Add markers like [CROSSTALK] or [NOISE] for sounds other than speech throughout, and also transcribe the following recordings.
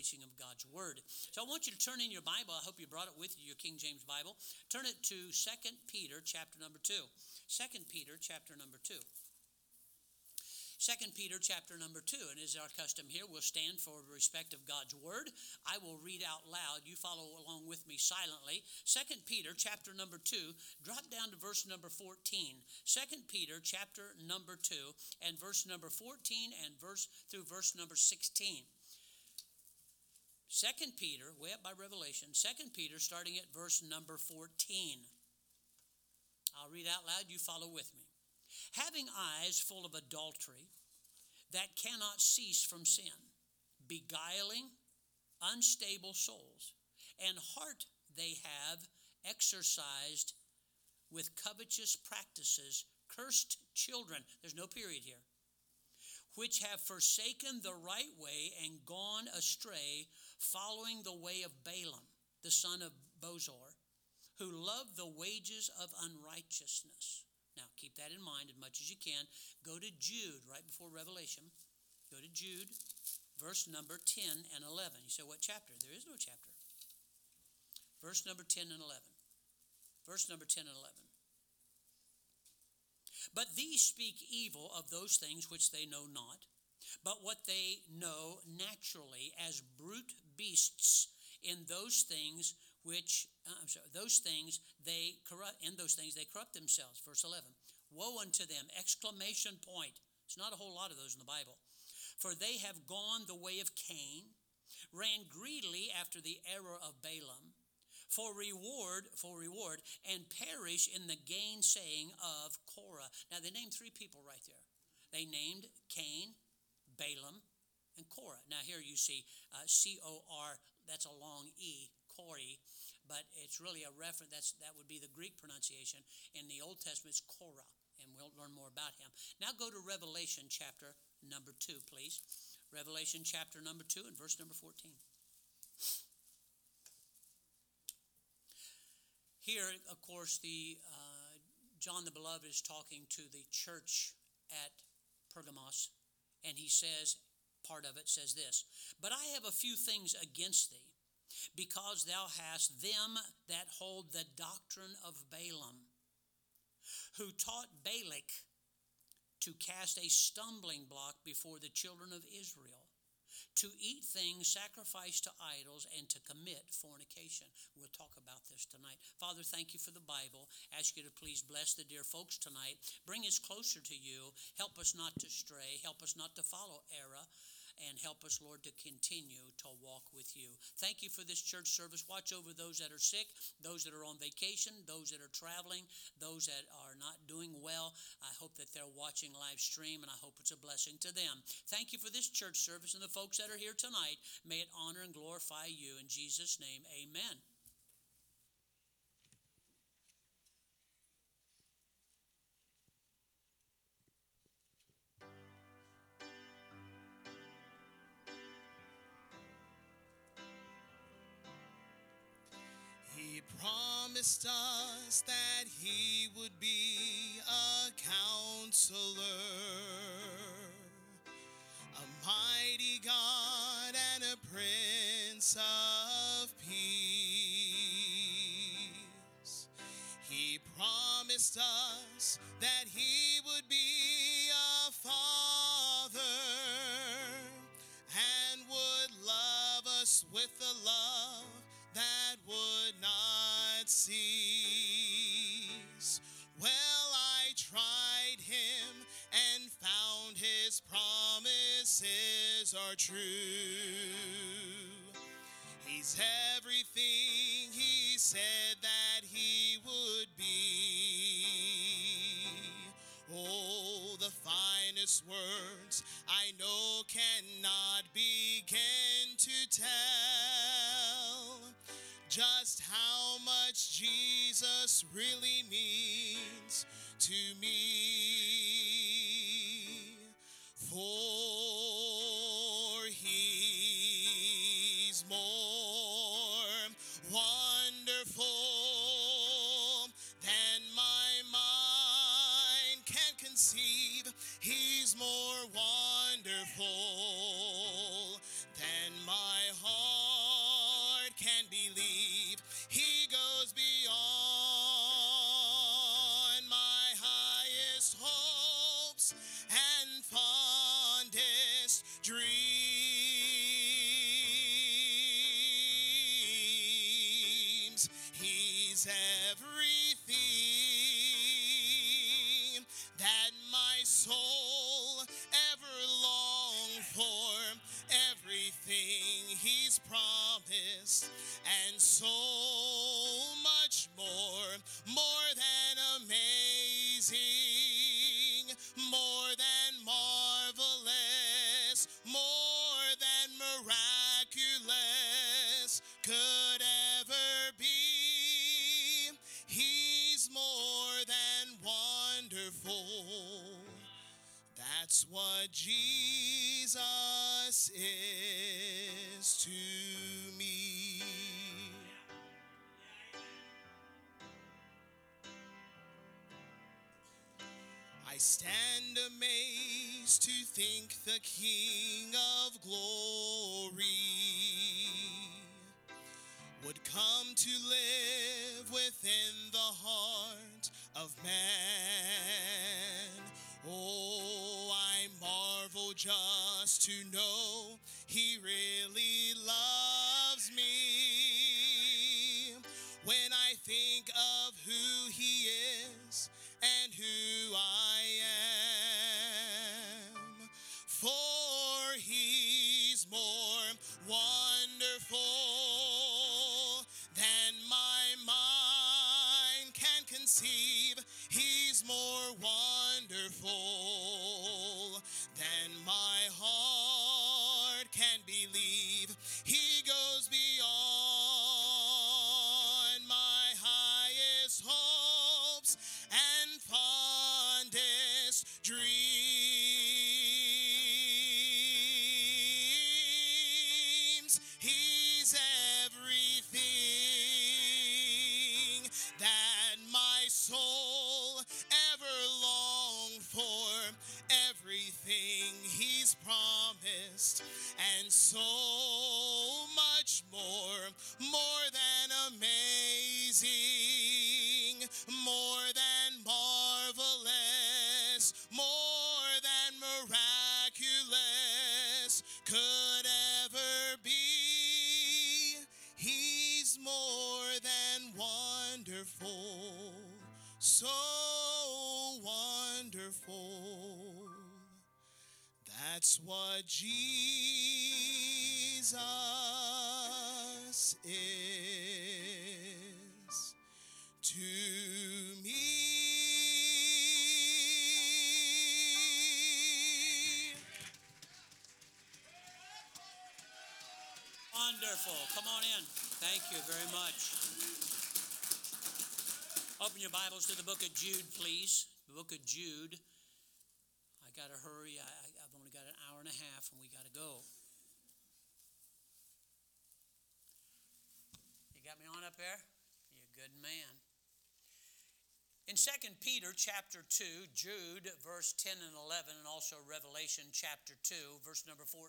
preaching of God's word. So I want you to turn in your Bible. I hope you brought it with you, your King James Bible. Turn it to 2 Peter chapter number 2. 2 Peter chapter number 2. Second Peter chapter number 2. And as our custom here, we'll stand for respect of God's word. I will read out loud. You follow along with me silently. Second Peter chapter number 2. Drop down to verse number 14. Second Peter chapter number 2 and verse number 14 and verse through verse number 16. Second Peter, way up by Revelation, Second Peter starting at verse number 14. I'll read out loud, you follow with me having eyes full of adultery that cannot cease from sin, beguiling unstable souls, and heart they have exercised with covetous practices, cursed children, there's no period here, which have forsaken the right way and gone astray, following the way of Balaam, the son of Bosor, who loved the wages of unrighteousness now, keep that in mind as much as you can. Go to Jude, right before Revelation. Go to Jude, verse number 10 and 11. You say, what chapter? There is no chapter. Verse number 10 and 11. Verse number 10 and 11. But these speak evil of those things which they know not, but what they know naturally as brute beasts in those things which uh, I'm sorry, those things they corrupt in those things they corrupt themselves. Verse 11. Woe unto them! Exclamation point. It's not a whole lot of those in the Bible. For they have gone the way of Cain, ran greedily after the error of Balaam, for reward, for reward, and perish in the gainsaying of Korah. Now they named three people right there. They named Cain, Balaam, and Korah. Now here you see uh, C O R. That's a long E, Corey but it's really a reference. That's that would be the Greek pronunciation. In the Old Testament, it's Korah, and we'll learn more about him. Now go to Revelation chapter number two, please. Revelation chapter number two and verse number fourteen. Here, of course, the uh, John the Beloved is talking to the church at Pergamos, and he says, part of it says this But I have a few things against thee because thou hast them that hold the doctrine of Balaam, who taught Balak to cast a stumbling block before the children of Israel, to eat things sacrificed to idols, and to commit fornication. We'll talk about this tonight. Father, thank you for the Bible. Ask you to please bless the dear folks tonight. Bring us closer to you. Help us not to stray. Help us not to follow error and help us, Lord, to continue to walk with you. Thank you for this church service. Watch over those that are sick, those that are on vacation, those that are traveling, those that are not doing well. I hope that they're watching live stream, and I hope it's a blessing to them. Thank you for this church service and the folks that are here tonight. May it honor and glorify you. In Jesus' name, amen. Promised us that he would be a counselor, a mighty God and a prince of peace. He promised us that he would be a father and would love us with a love cease. Well, I tried him and found his promises are true. He's everything he said that he would be. Oh, the finest words I know cannot begin to tell just how much Jesus really means to me. For he's more wonderful than my mind can conceive. He's what Jesus is to me. I stand amazed to think the King of glory would come to live within the heart of man. To know he really loves dreams. He's everything that my soul ever longed for, everything He's promised, and so so wonderful. That's what Jesus is to me. Wonderful. Come on in. Thank you very much. Open your Bibles to the book of Jude, please. The book of Jude. I got to hurry. I, I've only got an hour and a half, and we got to go. You got me on up there? You're a good man. In 2 Peter chapter 2, Jude verse 10 and 11, and also Revelation chapter 2, verse number 14,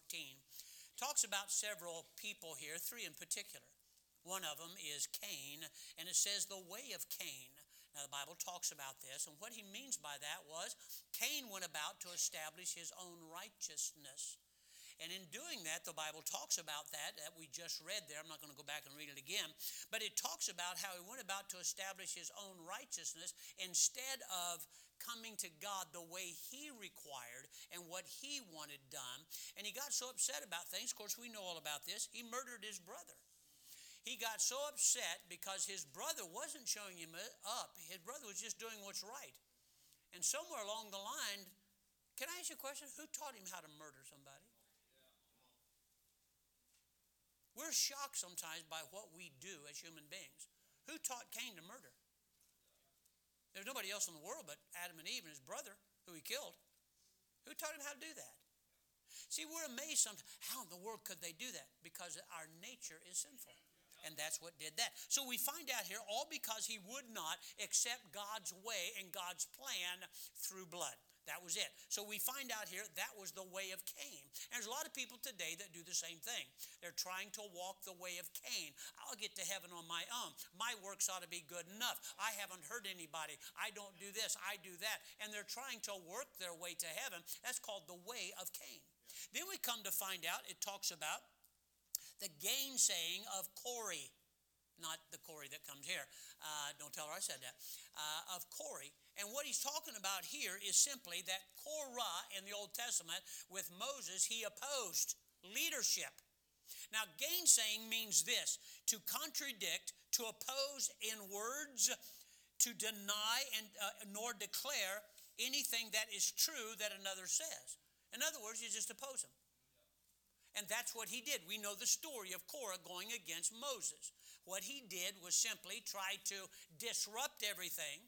talks about several people here, three in particular. One of them is Cain, and it says the way of Cain. Now, the Bible talks about this, and what he means by that was Cain went about to establish his own righteousness. And in doing that, the Bible talks about that, that we just read there. I'm not going to go back and read it again. But it talks about how he went about to establish his own righteousness instead of coming to God the way he required and what he wanted done. And he got so upset about things. Of course, we know all about this. He murdered his brother. He got so upset because his brother wasn't showing him up. His brother was just doing what's right. And somewhere along the line, can I ask you a question? Who taught him how to murder somebody? We're shocked sometimes by what we do as human beings. Who taught Cain to murder? There's nobody else in the world but Adam and Eve and his brother who he killed. Who taught him how to do that? See, we're amazed sometimes. How in the world could they do that? Because our nature is sinful. And that's what did that. So we find out here all because he would not accept God's way and God's plan through blood. That was it. So we find out here that was the way of Cain. And there's a lot of people today that do the same thing. They're trying to walk the way of Cain. I'll get to heaven on my own. My works ought to be good enough. I haven't hurt anybody. I don't do this. I do that. And they're trying to work their way to heaven. That's called the way of Cain. Then we come to find out it talks about the gainsaying of Corey. not the Corey that comes here. Uh, don't tell her I said that. Uh, of Corey. And what he's talking about here is simply that Korah in the Old Testament with Moses, he opposed leadership. Now, gainsaying means this to contradict, to oppose in words, to deny, and uh, nor declare anything that is true that another says. In other words, you just oppose him. And that's what he did. We know the story of Korah going against Moses. What he did was simply try to disrupt everything.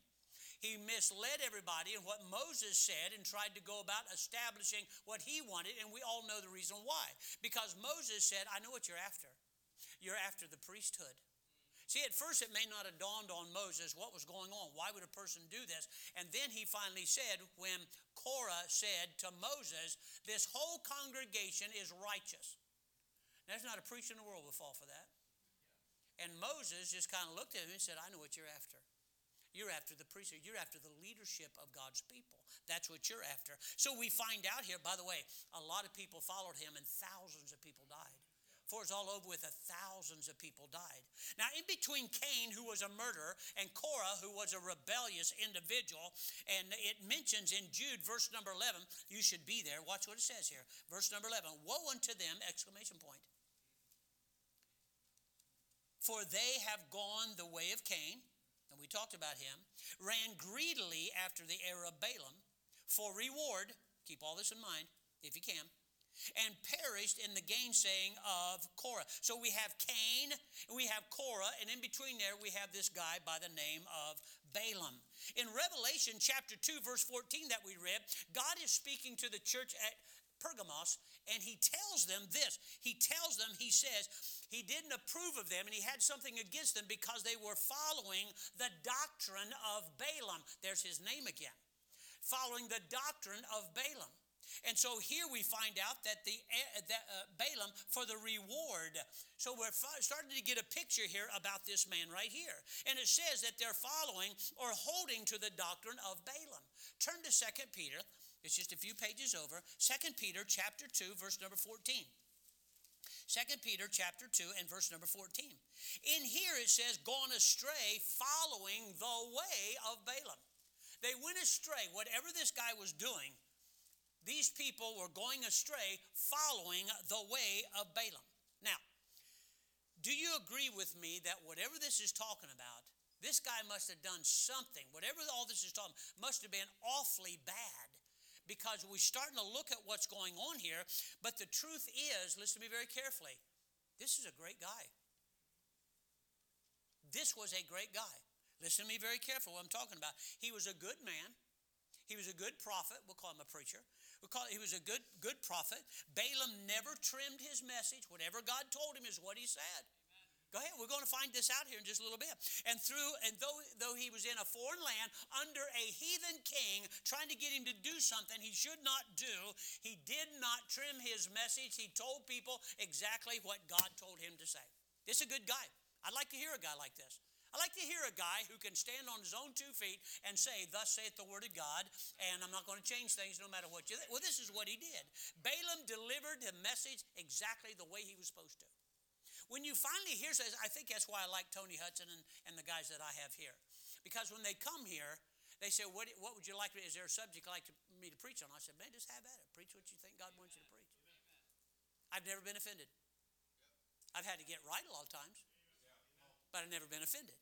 He misled everybody in what Moses said and tried to go about establishing what he wanted, and we all know the reason why. Because Moses said, I know what you're after. You're after the priesthood. See, at first it may not have dawned on Moses what was going on. Why would a person do this? And then he finally said, when Korah said to Moses, This whole congregation is righteous. There's not a preacher in the world would fall for that. And Moses just kind of looked at him and said, I know what you're after. You're after the priesthood. You're after the leadership of God's people. That's what you're after. So we find out here, by the way, a lot of people followed him and thousands of people died. For it's all over with, thousands of people died. Now, in between Cain, who was a murderer, and Korah, who was a rebellious individual, and it mentions in Jude, verse number 11, you should be there. Watch what it says here. Verse number 11 Woe unto them, exclamation point. For they have gone the way of Cain, and we talked about him, ran greedily after the heir of Balaam for reward. Keep all this in mind if you can and perished in the gainsaying of Korah. So we have Cain, and we have Korah, and in between there we have this guy by the name of Balaam. In Revelation chapter 2, verse 14 that we read, God is speaking to the church at Pergamos, and he tells them this. He tells them, he says, he didn't approve of them, and he had something against them because they were following the doctrine of Balaam. There's his name again. Following the doctrine of Balaam. And so here we find out that the eh, that, uh, Balaam for the reward. So we're starting to get a picture here about this man right here. And it says that they're following or holding to the doctrine of Balaam. Turn to Second Peter. It's just a few pages over. Second Peter chapter 2 verse number 14. Second Peter chapter 2 and verse number 14. In here it says gone astray following the way of Balaam. They went astray. Whatever this guy was doing, these people were going astray following the way of Balaam. Now, do you agree with me that whatever this is talking about, this guy must have done something, whatever all this is talking, must have been awfully bad because we're starting to look at what's going on here. But the truth is, listen to me very carefully, this is a great guy. This was a great guy. Listen to me very carefully what I'm talking about. He was a good man. He was a good prophet. We'll call him a preacher. He was a good, good prophet. Balaam never trimmed his message. Whatever God told him is what he said. Go ahead. We're going to find this out here in just a little bit. And through and though though he was in a foreign land under a heathen king trying to get him to do something he should not do, he did not trim his message. He told people exactly what God told him to say. This is a good guy. I'd like to hear a guy like this. I like to hear a guy who can stand on his own two feet and say, Thus saith the word of God, and I'm not going to change things no matter what you think. Well, this is what he did. Balaam delivered the message exactly the way he was supposed to. When you finally hear, says, I think that's why I like Tony Hudson and, and the guys that I have here. Because when they come here, they say, what, what would you like? Is there a subject like to, me to preach on? I said, man, just have at it. Preach what you think God wants you to preach. I've never been offended. I've had to get right a lot of times but I've never been offended.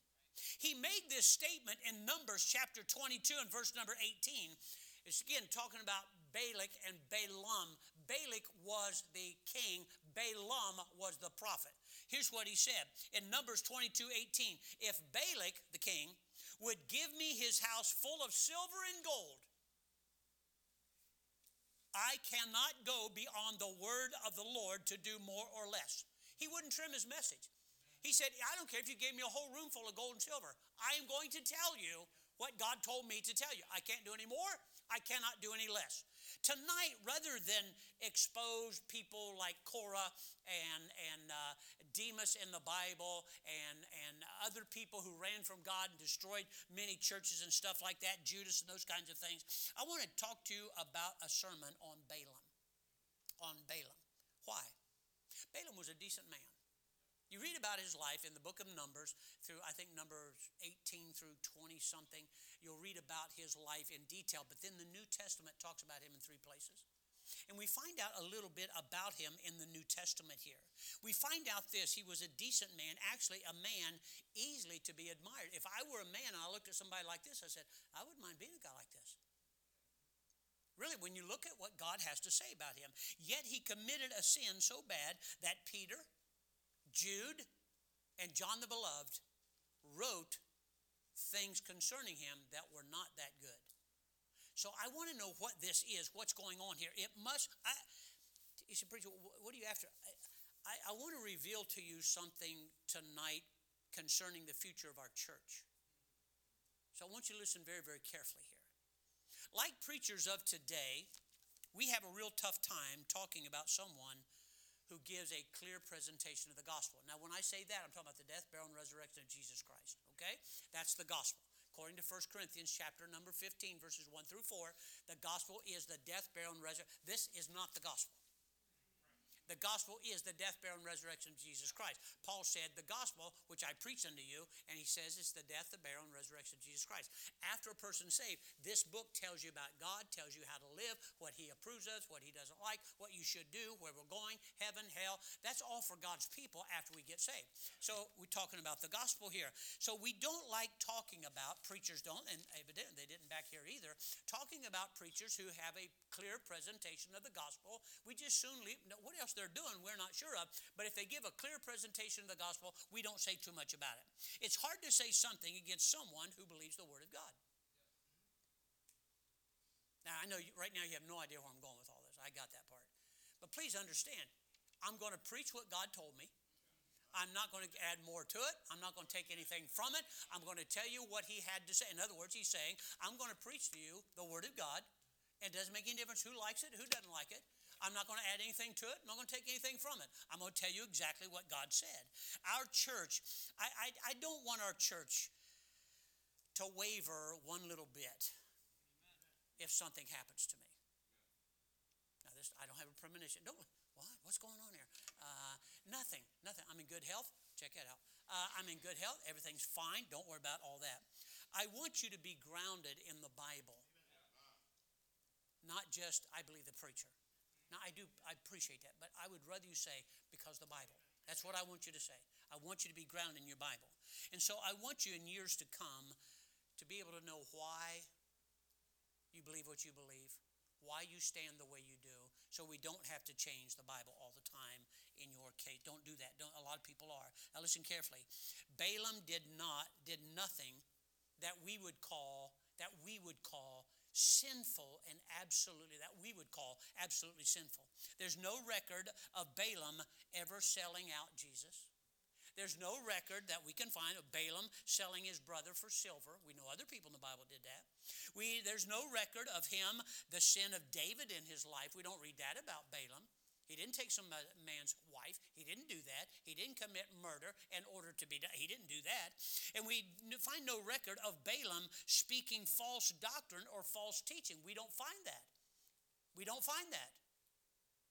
He made this statement in Numbers chapter 22 and verse number 18. It's again talking about Balak and Balaam. Balak was the king, Balaam was the prophet. Here's what he said in Numbers 22 18. If Balak, the king, would give me his house full of silver and gold, I cannot go beyond the word of the Lord to do more or less. He wouldn't trim his message. He said, I don't care if you gave me a whole room full of gold and silver. I am going to tell you what God told me to tell you. I can't do any more. I cannot do any less. Tonight, rather than expose people like Korah and, and uh, Demas in the Bible and, and other people who ran from God and destroyed many churches and stuff like that, Judas and those kinds of things, I want to talk to you about a sermon on Balaam. On Balaam. Why? Balaam was a decent man. You read about his life in the book of Numbers through, I think, Numbers 18 through 20 something. You'll read about his life in detail, but then the New Testament talks about him in three places. And we find out a little bit about him in the New Testament here. We find out this he was a decent man, actually, a man easily to be admired. If I were a man and I looked at somebody like this, I said, I wouldn't mind being a guy like this. Really, when you look at what God has to say about him. Yet he committed a sin so bad that Peter, Jude, and John the Beloved wrote things concerning him that were not that good. So I want to know what this is, what's going on here. It must, I, you said, Preacher, what are you after? I, I, I want to reveal to you something tonight concerning the future of our church. So I want you to listen very, very carefully here. Like preachers of today, we have a real tough time talking about someone who gives a clear presentation of the gospel. Now, when I say that, I'm talking about the death, burial, and resurrection of Jesus Christ. Okay? That's the gospel. According to 1 Corinthians chapter number 15, verses 1 through 4, the gospel is the death, burial, and resurrection. This is not the gospel. The gospel is the death, burial, and resurrection of Jesus Christ. Paul said, The gospel, which I preach unto you, and he says it's the death, the burial, and resurrection of Jesus Christ. After a person saved, this book tells you about God, tells you how to live, what he approves of, what he doesn't like, what you should do, where we're going, heaven, hell. That's all for God's people after we get saved. So we're talking about the gospel here. So we don't like talking about, preachers don't, and evidently they didn't back here either, talking about preachers who have a clear presentation of the gospel. We just soon leave, what else? They're doing, we're not sure of. But if they give a clear presentation of the gospel, we don't say too much about it. It's hard to say something against someone who believes the word of God. Now, I know you, right now you have no idea where I'm going with all this. I got that part. But please understand, I'm going to preach what God told me. I'm not going to add more to it. I'm not going to take anything from it. I'm going to tell you what he had to say. In other words, he's saying, I'm going to preach to you the Word of God. It doesn't make any difference who likes it, who doesn't like it. I'm not going to add anything to it. I'm not going to take anything from it. I'm going to tell you exactly what God said. Our church, I, I, I don't want our church to waver one little bit if something happens to me. Now, this I don't have a premonition. Don't what? What's going on here? Uh, nothing. Nothing. I'm in good health. Check that out. Uh, I'm in good health. Everything's fine. Don't worry about all that. I want you to be grounded in the Bible, not just I believe the preacher. Now, I do, I appreciate that, but I would rather you say, because the Bible. That's what I want you to say. I want you to be grounded in your Bible. And so I want you in years to come to be able to know why you believe what you believe, why you stand the way you do, so we don't have to change the Bible all the time in your case. Don't do that. Don't, a lot of people are. Now listen carefully. Balaam did not, did nothing that we would call, that we would call sinful and absolutely, that we would call absolutely sinful. There's no record of Balaam ever selling out Jesus. There's no record that we can find of Balaam selling his brother for silver. We know other people in the Bible did that. We, there's no record of him, the sin of David in his life. We don't read that about Balaam. He didn't take some uh, man's wife. He didn't do that. He didn't commit murder in order to be done. He didn't do that. And we find no record of Balaam speaking false doctrine or false teaching. We don't find that. We don't find that.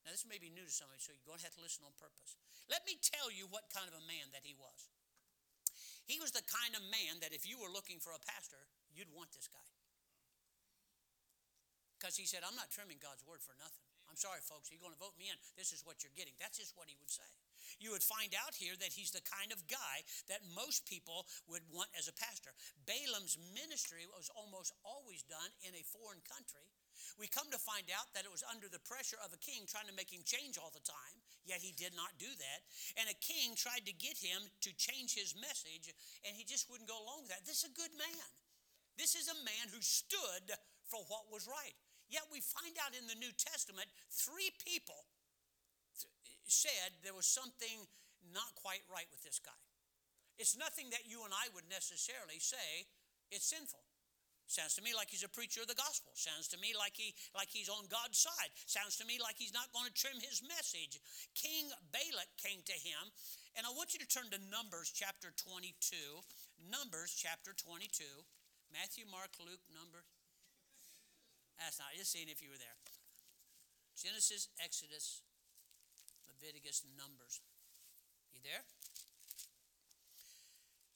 Now, this may be new to somebody, so you're going to have to listen on purpose. Let me tell you what kind of a man that he was. He was the kind of man that if you were looking for a pastor, you'd want this guy. Because he said, I'm not trimming God's word for nothing. I'm sorry, folks, you're going to vote me in. This is what you're getting. That's just what he would say. You would find out here that he's the kind of guy that most people would want as a pastor. Balaam's ministry was almost always done in a foreign country. We come to find out that it was under the pressure of a king trying to make him change all the time, yet he did not do that. And a king tried to get him to change his message, and he just wouldn't go along with that. This is a good man. This is a man who stood for what was right. Yet we find out in the New Testament, three people said there was something not quite right with this guy. It's nothing that you and I would necessarily say it's sinful. Sounds to me like he's a preacher of the gospel. Sounds to me like he like he's on God's side. Sounds to me like he's not going to trim his message. King Balak came to him, and I want you to turn to Numbers chapter 22. Numbers chapter 22. Matthew, Mark, Luke, Numbers. That's not, just seeing if you were there. Genesis, Exodus, Leviticus, Numbers. You there?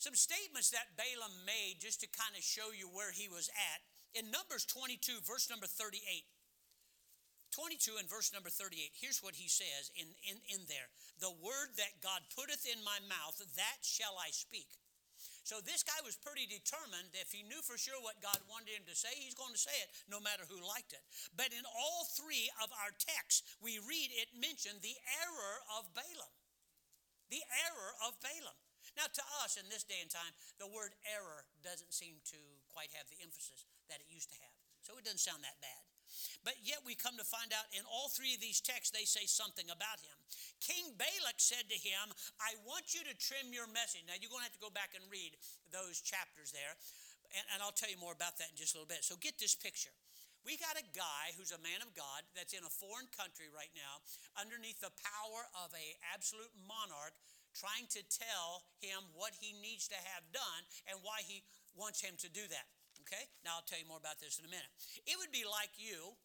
Some statements that Balaam made just to kind of show you where he was at. In Numbers 22, verse number 38. 22 and verse number 38. Here's what he says in, in, in there The word that God putteth in my mouth, that shall I speak. So this guy was pretty determined. If he knew for sure what God wanted him to say, he's going to say it no matter who liked it. But in all three of our texts, we read it mentioned the error of Balaam. The error of Balaam. Now, to us in this day and time, the word error doesn't seem to quite have the emphasis that it used to have. So it doesn't sound that bad. But yet we come to find out in all three of these texts, they say something about him. King Balak said to him, I want you to trim your message. Now you're going to have to go back and read those chapters there, and, and I'll tell you more about that in just a little bit. So get this picture. We got a guy who's a man of God that's in a foreign country right now, underneath the power of a absolute monarch, trying to tell him what he needs to have done and why he wants him to do that. Okay? Now I'll tell you more about this in a minute. It would be like you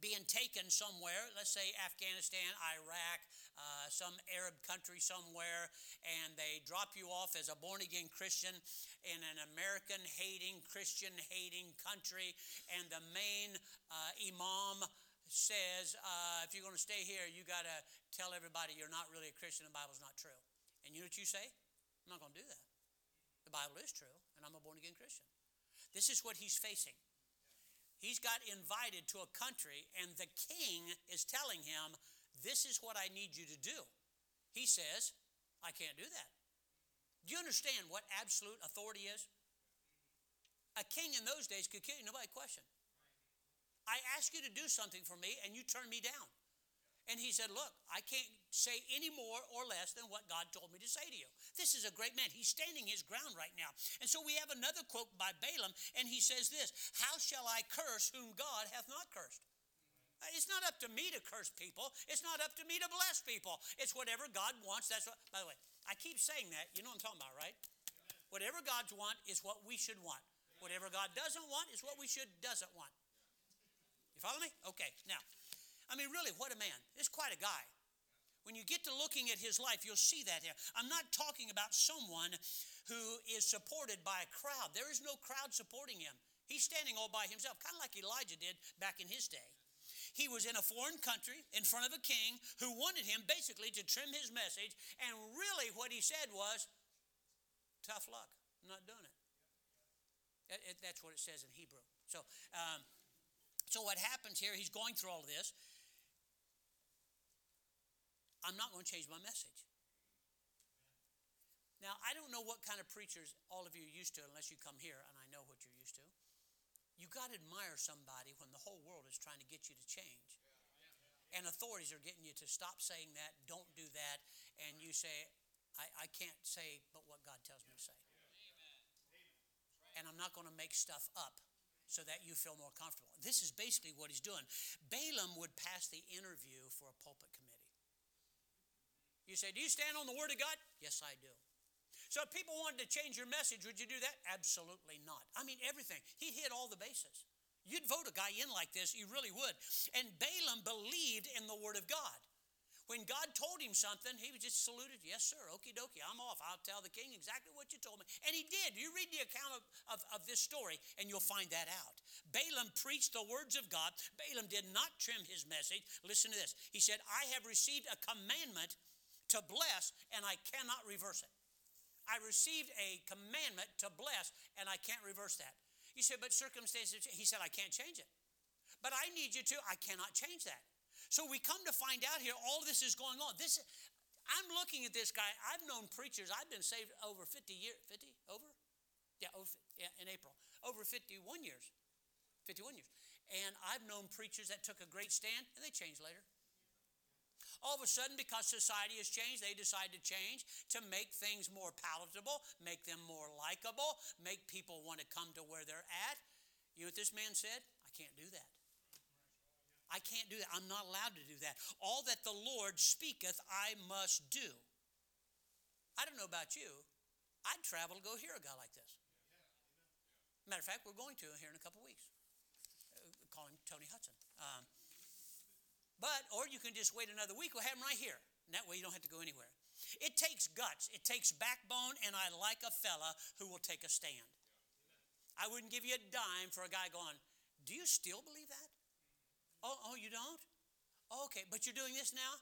being taken somewhere, let's say Afghanistan, Iraq, uh, some Arab country somewhere, and they drop you off as a born again Christian in an American hating, Christian hating country, and the main uh, imam says, uh, if you're going to stay here, you got to tell everybody you're not really a Christian, the Bible's not true. And you know what you say? I'm not going to do that. The Bible is true, and I'm a born again Christian. This is what he's facing. He's got invited to a country, and the king is telling him, This is what I need you to do. He says, I can't do that. Do you understand what absolute authority is? A king in those days could kill you, nobody question. I ask you to do something for me, and you turn me down. And he said, Look, I can't say any more or less than what God told me to say to you. This is a great man. He's standing his ground right now. And so we have another quote by Balaam, and he says this How shall I curse whom God hath not cursed? Uh, it's not up to me to curse people. It's not up to me to bless people. It's whatever God wants. That's what, by the way, I keep saying that. You know what I'm talking about, right? Whatever God's want is what we should want. Whatever God doesn't want is what we should doesn't want. You follow me? Okay. Now, I mean, really, what a man. It's quite a guy. When you get to looking at his life, you'll see that here. I'm not talking about someone who is supported by a crowd. There is no crowd supporting him. He's standing all by himself, kind of like Elijah did back in his day. He was in a foreign country in front of a king who wanted him basically to trim his message, and really what he said was, tough luck, I'm not doing it. That's what it says in Hebrew. So, um, so what happens here, he's going through all of this. I'm not going to change my message. Now, I don't know what kind of preachers all of you are used to unless you come here, and I know what you're used to. You got to admire somebody when the whole world is trying to get you to change. And authorities are getting you to stop saying that, don't do that, and you say, I, I can't say but what God tells me to say. And I'm not going to make stuff up so that you feel more comfortable. This is basically what he's doing. Balaam would pass the interview for a pulpit committee. You say, Do you stand on the Word of God? Yes, I do. So if people wanted to change your message, would you do that? Absolutely not. I mean, everything. He hit all the bases. You'd vote a guy in like this, you really would. And Balaam believed in the Word of God. When God told him something, he just saluted, Yes, sir, okie dokie, I'm off. I'll tell the king exactly what you told me. And he did. You read the account of, of, of, this story, and you'll find that out. Balaam preached the words of God. Balaam did not trim his message. Listen to this. He said, I have received a commandment to bless, and I cannot reverse it. I received a commandment to bless, and I can't reverse that. You said, but circumstances, he said, I can't change it. But I need you to, I cannot change that. So we come to find out here, all this is going on. This, I'm looking at this guy. I've known preachers. I've been saved over 50 years. 50? Over? Yeah, over, yeah, in April. Over 51 years. 51 years. And I've known preachers that took a great stand and they changed later. All of a sudden, because society has changed, they decide to change to make things more palatable, make them more likable, make people want to come to where they're at. You know what this man said? I can't do that. I can't do that. I'm not allowed to do that. All that the Lord speaketh, I must do. I don't know about you. I'd travel to go hear a guy like this. Matter of fact, we're going to here in a couple weeks. Uh, call him Tony Hudson. Um, but, or you can just wait another week. We'll have them right here. And that way you don't have to go anywhere. It takes guts, it takes backbone, and I like a fella who will take a stand. I wouldn't give you a dime for a guy going, Do you still believe that? Oh, oh, you don't? Okay, but you're doing this now?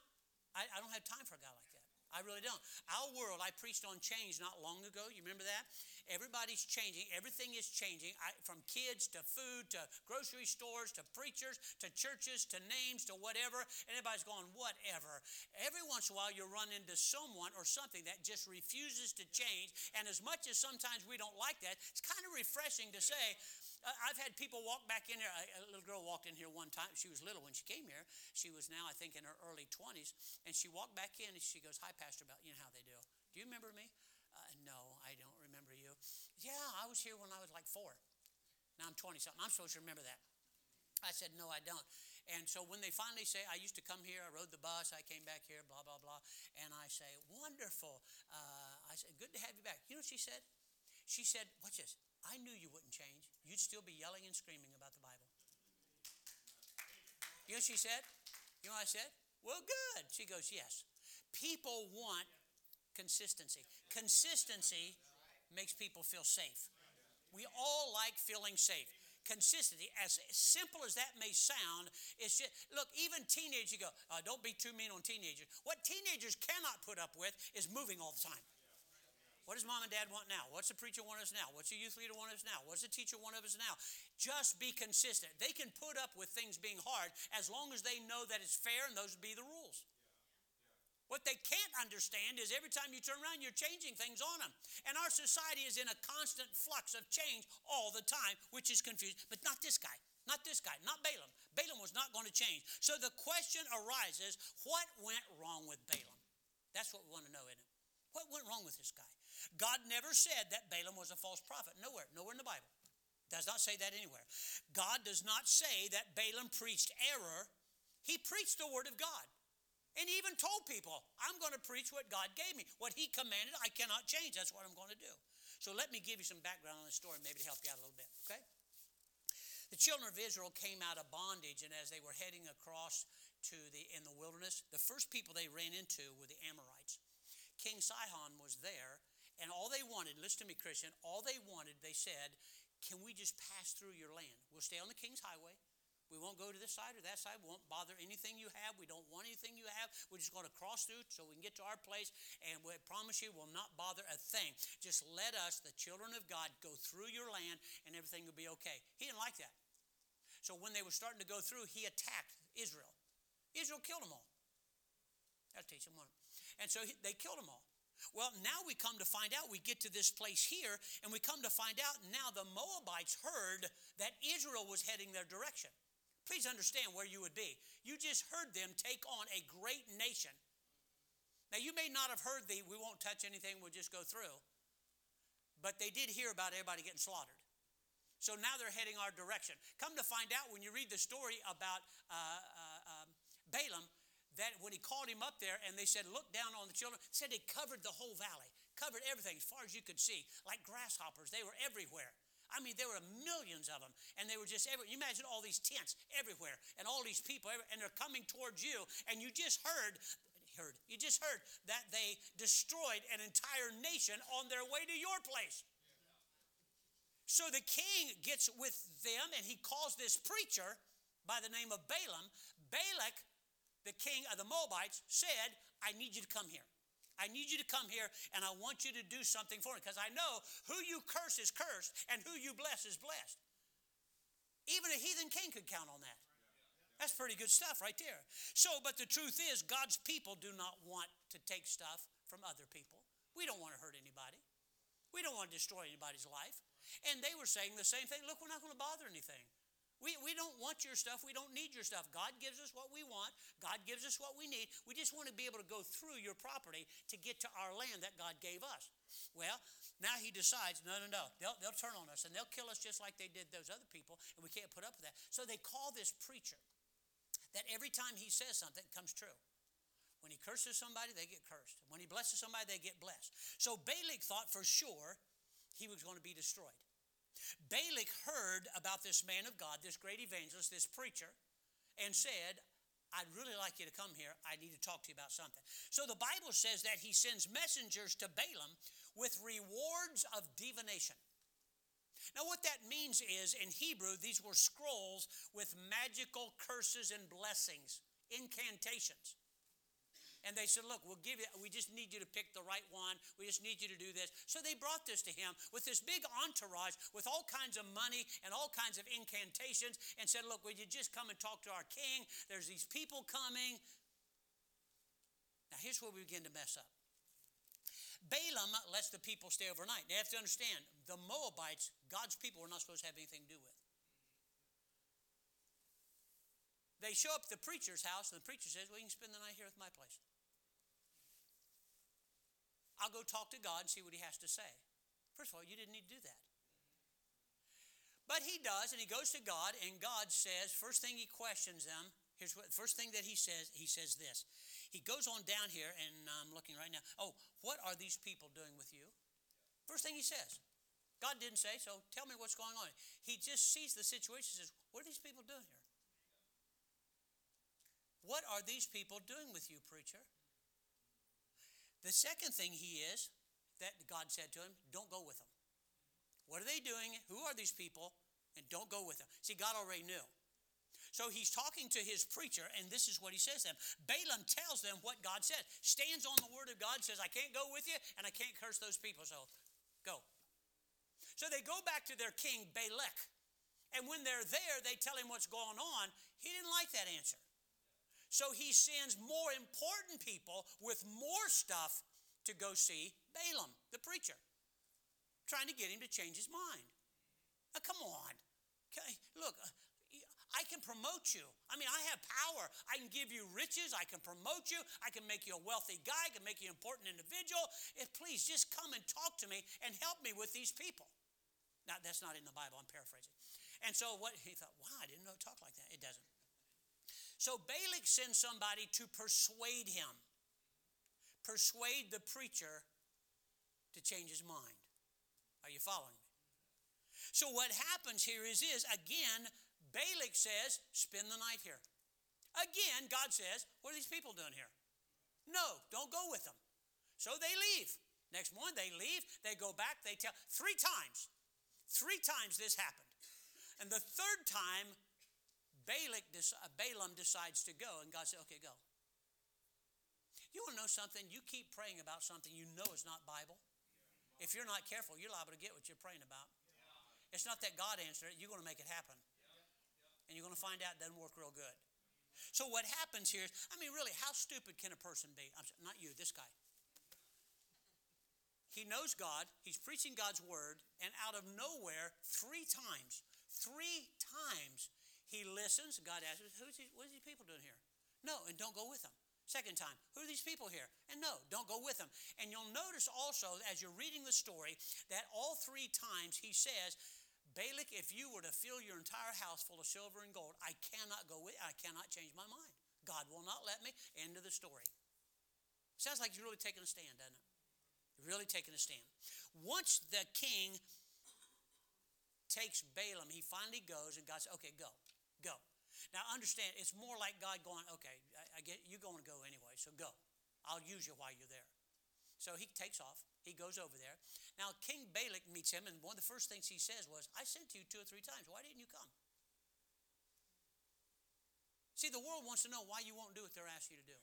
I, I don't have time for a guy like that. I really don't. Our world, I preached on change not long ago. You remember that? Everybody's changing. Everything is changing. I, from kids to food to grocery stores to preachers to churches to names to whatever. Everybody's going, whatever. Every once in a while, you run into someone or something that just refuses to change. And as much as sometimes we don't like that, it's kind of refreshing to say, I've had people walk back in here. A little girl walked in here one time. She was little when she came here. She was now, I think, in her early 20s. And she walked back in and she goes, Hi, Pastor Bell. You know how they do. Do you remember me? Uh, no, I don't remember you. Yeah, I was here when I was like four. Now I'm 20 something. I'm supposed to remember that. I said, No, I don't. And so when they finally say, I used to come here, I rode the bus, I came back here, blah, blah, blah. And I say, Wonderful. Uh, I said, Good to have you back. You know what she said? She said, Watch this. I knew you wouldn't change. You'd still be yelling and screaming about the Bible. You know what she said? You know what I said? Well, good. She goes, Yes. People want consistency. Consistency makes people feel safe. We all like feeling safe. Consistency, as simple as that may sound, is just look. Even teenagers, you go, uh, don't be too mean on teenagers. What teenagers cannot put up with is moving all the time. What does mom and dad want now? What's the preacher want us now? What's the youth leader want us now? What's the teacher want of us now? Just be consistent. They can put up with things being hard as long as they know that it's fair and those would be the rules. What they can't understand is every time you turn around, you're changing things on them. And our society is in a constant flux of change all the time, which is confusing. But not this guy, not this guy, not Balaam. Balaam was not going to change. So the question arises what went wrong with Balaam? That's what we want to know, isn't it? What went wrong with this guy? God never said that Balaam was a false prophet. Nowhere, nowhere in the Bible. Does not say that anywhere. God does not say that Balaam preached error. He preached the word of God. And he even told people, I'm going to preach what God gave me. What he commanded, I cannot change. That's what I'm going to do. So let me give you some background on the story, maybe to help you out a little bit, okay? The children of Israel came out of bondage, and as they were heading across to the in the wilderness, the first people they ran into were the Amorites. King Sihon was there, and all they wanted, listen to me, Christian, all they wanted, they said, Can we just pass through your land? We'll stay on the king's highway. We won't go to this side or that side. We won't bother anything you have. We don't want anything you have. We're just going to cross through so we can get to our place. And we promise you, we'll not bother a thing. Just let us, the children of God, go through your land and everything will be okay. He didn't like that. So when they were starting to go through, he attacked Israel. Israel killed them all. That'll teach them one. And so he, they killed them all. Well, now we come to find out, we get to this place here, and we come to find out now the Moabites heard that Israel was heading their direction. Please understand where you would be. You just heard them take on a great nation. Now, you may not have heard the, we won't touch anything, we'll just go through. But they did hear about everybody getting slaughtered. So now they're heading our direction. Come to find out when you read the story about uh, uh, um, Balaam, that when he called him up there and they said, Look down on the children, said they covered the whole valley, covered everything as far as you could see, like grasshoppers. They were everywhere. I mean, there were millions of them, and they were just everywhere. You imagine all these tents everywhere, and all these people, and they're coming towards you, and you just heard, heard, you just heard that they destroyed an entire nation on their way to your place. So the king gets with them, and he calls this preacher by the name of Balaam. Balak the king of the Moabites, said, I need you to come here. I need you to come here and I want you to do something for me because I know who you curse is cursed and who you bless is blessed. Even a heathen king could count on that. That's pretty good stuff right there. So, but the truth is, God's people do not want to take stuff from other people. We don't want to hurt anybody. We don't want to destroy anybody's life. And they were saying the same thing. Look, we're not going to bother anything. We, we don't want your stuff. We don't need your stuff. God gives us what we want. God gives us what we need. We just want to be able to go through your property to get to our land that God gave us. Well, now he decides, no, no, no. They'll, they'll turn on us and they'll kill us just like they did those other people, and we can't put up with that. So they call this preacher that every time he says something, it comes true. When he curses somebody, they get cursed. When he blesses somebody, they get blessed. So Balak thought for sure he was going to be destroyed. Balak heard about this man of God, this great evangelist, this preacher, and said, I'd really like you to come here. I need to talk to you about something. So the Bible says that he sends messengers to Balaam with rewards of divination. Now, what that means is in Hebrew, these were scrolls with magical curses and blessings, incantations. And they said, Look, we'll give you, we just need you to pick the right one. We just need you to do this. So they brought this to him with this big entourage with all kinds of money and all kinds of incantations and said, Look, would you just come and talk to our king? There's these people coming. Now, here's where we begin to mess up. Balaam lets the people stay overnight. They have to understand the Moabites, God's people, were not supposed to have anything to do with. They show up at the preacher's house, and the preacher says, Well, you can spend the night here with my place. I'll go talk to God and see what he has to say. First of all, you didn't need to do that. But he does, and he goes to God, and God says, first thing he questions them, here's what first thing that he says, he says this. He goes on down here, and I'm looking right now. Oh, what are these people doing with you? First thing he says. God didn't say, so tell me what's going on. He just sees the situation and says, What are these people doing here? What are these people doing with you, preacher? The second thing he is that God said to him, don't go with them. What are they doing? Who are these people? And don't go with them. See, God already knew. So he's talking to his preacher, and this is what he says to them. Balaam tells them what God said, stands on the word of God, says, I can't go with you, and I can't curse those people, so go. So they go back to their king, Balak. And when they're there, they tell him what's going on. He didn't like that answer. So he sends more important people with more stuff to go see Balaam, the preacher, trying to get him to change his mind. Now, come on. Okay, look, uh, I can promote you. I mean, I have power. I can give you riches. I can promote you. I can make you a wealthy guy. I can make you an important individual. If please just come and talk to me and help me with these people. Now, that's not in the Bible. I'm paraphrasing. And so what he thought, wow, I didn't know it talked like that. It doesn't. So Balak sends somebody to persuade him, persuade the preacher to change his mind. Are you following me? So what happens here is, is again, Balak says, spend the night here. Again, God says, what are these people doing here? No, don't go with them. So they leave. Next morning they leave, they go back, they tell three times. Three times this happened. And the third time, Balak, uh, Balaam decides to go, and God said, okay, go. You want to know something? You keep praying about something you know is not Bible. If you're not careful, you're liable to get what you're praying about. It's not that God answered it, you're going to make it happen. And you're going to find out it doesn't work real good. So what happens here is, I mean, really, how stupid can a person be? I'm sorry, not you, this guy. He knows God, he's preaching God's word, and out of nowhere, three times, three listens. God asks, Who's he, what are these people doing here? No, and don't go with them. Second time, who are these people here? And no, don't go with them. And you'll notice also as you're reading the story that all three times he says, Balak, if you were to fill your entire house full of silver and gold, I cannot go with, I cannot change my mind. God will not let me. End of the story. Sounds like he's really taking a stand, doesn't it? You're Really taking a stand. Once the king takes Balaam, he finally goes, and God says, Okay, go. Go. Now understand, it's more like God going, okay, I, I get you're going to go anyway, so go. I'll use you while you're there. So he takes off. He goes over there. Now King Balak meets him, and one of the first things he says was, "I sent you two or three times. Why didn't you come?" See, the world wants to know why you won't do what they're asking you to do.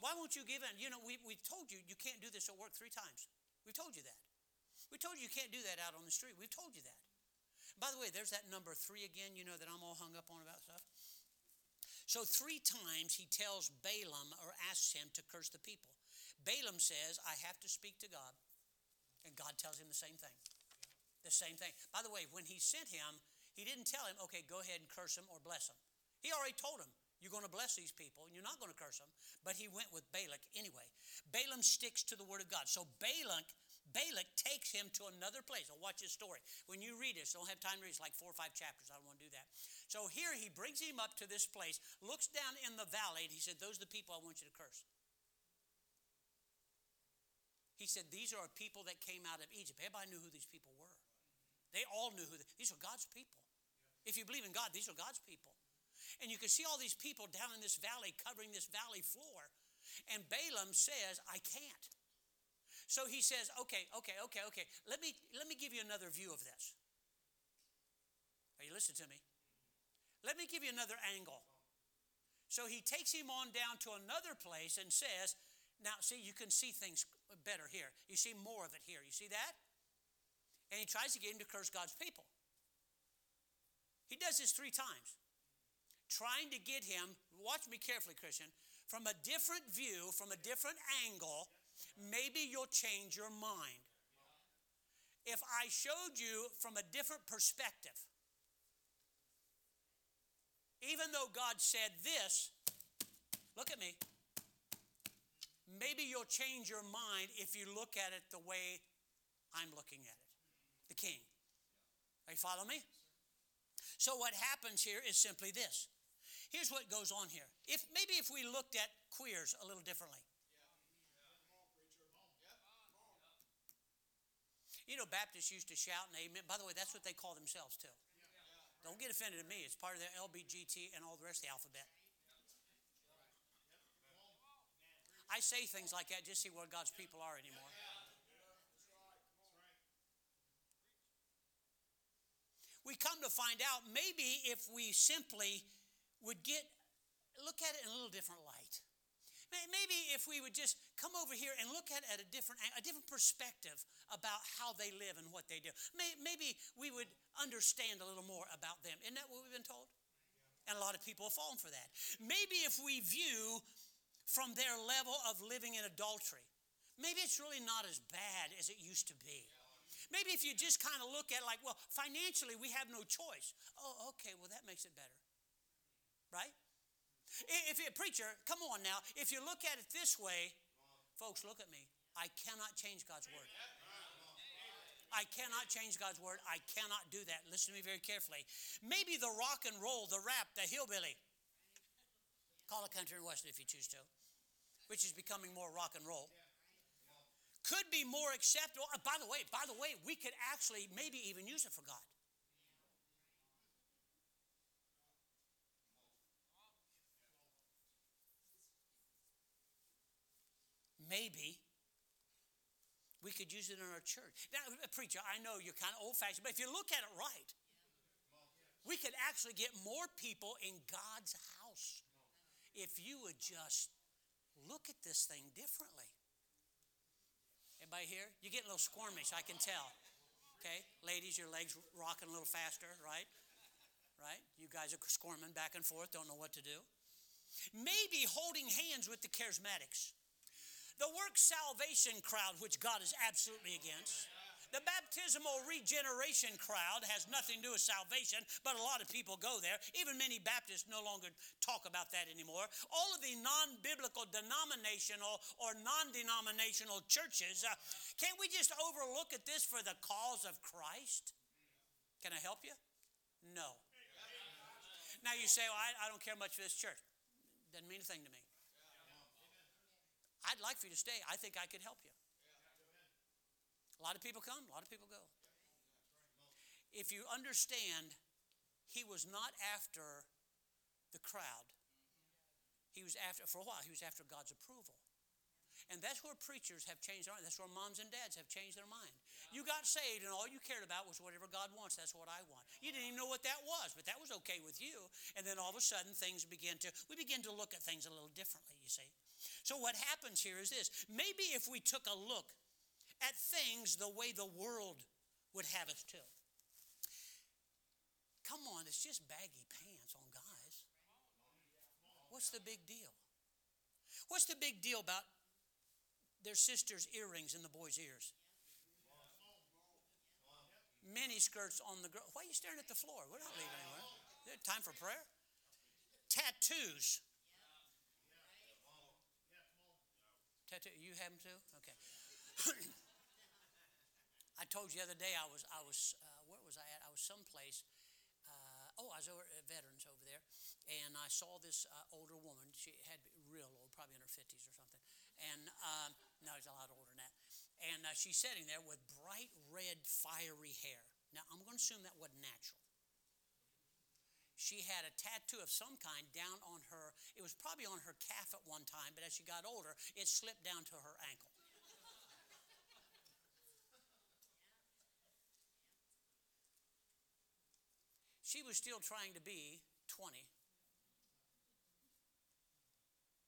Why won't you give in? You know, we, we've told you you can't do this at work three times. We've told you that. We told you you can't do that out on the street. We've told you that. By the way, there's that number three again, you know, that I'm all hung up on about stuff. So, three times he tells Balaam or asks him to curse the people. Balaam says, I have to speak to God. And God tells him the same thing. The same thing. By the way, when he sent him, he didn't tell him, okay, go ahead and curse him or bless him. He already told him, you're going to bless these people and you're not going to curse them. But he went with Balak anyway. Balaam sticks to the word of God. So Balak Balak takes him to another place. I'll watch his story. When you read this, don't have time to read. It's like four or five chapters. I don't want to do that. So here he brings him up to this place, looks down in the valley, and he said, Those are the people I want you to curse. He said, These are people that came out of Egypt. Everybody knew who these people were. They all knew who they, these are God's people. If you believe in God, these are God's people. And you can see all these people down in this valley covering this valley floor. And Balaam says, I can't. So he says, okay, okay, okay, okay. Let me let me give you another view of this. Are you listening to me? Let me give you another angle. So he takes him on down to another place and says, Now, see, you can see things better here. You see more of it here. You see that? And he tries to get him to curse God's people. He does this three times, trying to get him, watch me carefully, Christian, from a different view, from a different angle. Maybe you'll change your mind. If I showed you from a different perspective, even though God said this, look at me. Maybe you'll change your mind if you look at it the way I'm looking at it. The king. Are you follow me? So what happens here is simply this. Here's what goes on here. If maybe if we looked at queers a little differently. You know, Baptists used to shout and amen. By the way, that's what they call themselves too. Don't get offended at me. It's part of the LBGT and all the rest of the alphabet. I say things like that just see where God's people are anymore. We come to find out maybe if we simply would get look at it in a little different light. Maybe if we would just come over here and look at, at a different a different perspective about how they live and what they do. Maybe we would understand a little more about them. Isn't that what we've been told? And a lot of people have fallen for that. Maybe if we view from their level of living in adultery, maybe it's really not as bad as it used to be. Maybe if you just kind of look at like, well, financially we have no choice. Oh, okay, well that makes it better. Right? If a preacher, come on now. If you look at it this way, folks, look at me. I cannot change God's word. I cannot change God's word. I cannot do that. Listen to me very carefully. Maybe the rock and roll, the rap, the hillbilly, call it country and western if you choose to, which is becoming more rock and roll, could be more acceptable. Uh, by the way, by the way, we could actually maybe even use it for God. Maybe we could use it in our church. Now, preacher, I know you're kind of old fashioned, but if you look at it right, we could actually get more people in God's house if you would just look at this thing differently. Everybody here? You're getting a little squirmish, I can tell. Okay? Ladies, your legs rocking a little faster, right? Right? You guys are squirming back and forth, don't know what to do. Maybe holding hands with the charismatics. The work salvation crowd, which God is absolutely against. The baptismal regeneration crowd has nothing to do with salvation, but a lot of people go there. Even many Baptists no longer talk about that anymore. All of the non biblical denominational or non denominational churches, uh, can't we just overlook at this for the cause of Christ? Can I help you? No. Now you say, well, I, I don't care much for this church. Doesn't mean a thing to me. I'd like for you to stay. I think I could help you. A lot of people come, a lot of people go. If you understand, he was not after the crowd. He was after, for a while, he was after God's approval. And that's where preachers have changed their mind. That's where moms and dads have changed their mind. You got saved, and all you cared about was whatever God wants. That's what I want. You didn't even know what that was, but that was okay with you. And then all of a sudden, things begin to, we begin to look at things a little differently, you see. So, what happens here is this maybe if we took a look at things the way the world would have us to. Come on, it's just baggy pants on guys. What's the big deal? What's the big deal about their sister's earrings in the boys' ears? Mini skirts on the girl. Why are you staring at the floor? We're not leaving anywhere. Time for prayer. Tattoos Tattoo? You have them too? Okay. [COUGHS] I told you the other day I was I was uh, where was I at? I was someplace. Uh, oh, I was over at Veterans over there, and I saw this uh, older woman. She had real old, probably in her fifties or something. And um, no, she's a lot older than that. And uh, she's sitting there with bright red, fiery hair. Now I'm going to assume that wasn't natural. she had a tattoo of some kind down on her. It was probably on her calf at one time, but as she got older, it slipped down to her ankle. She was still trying to be 20,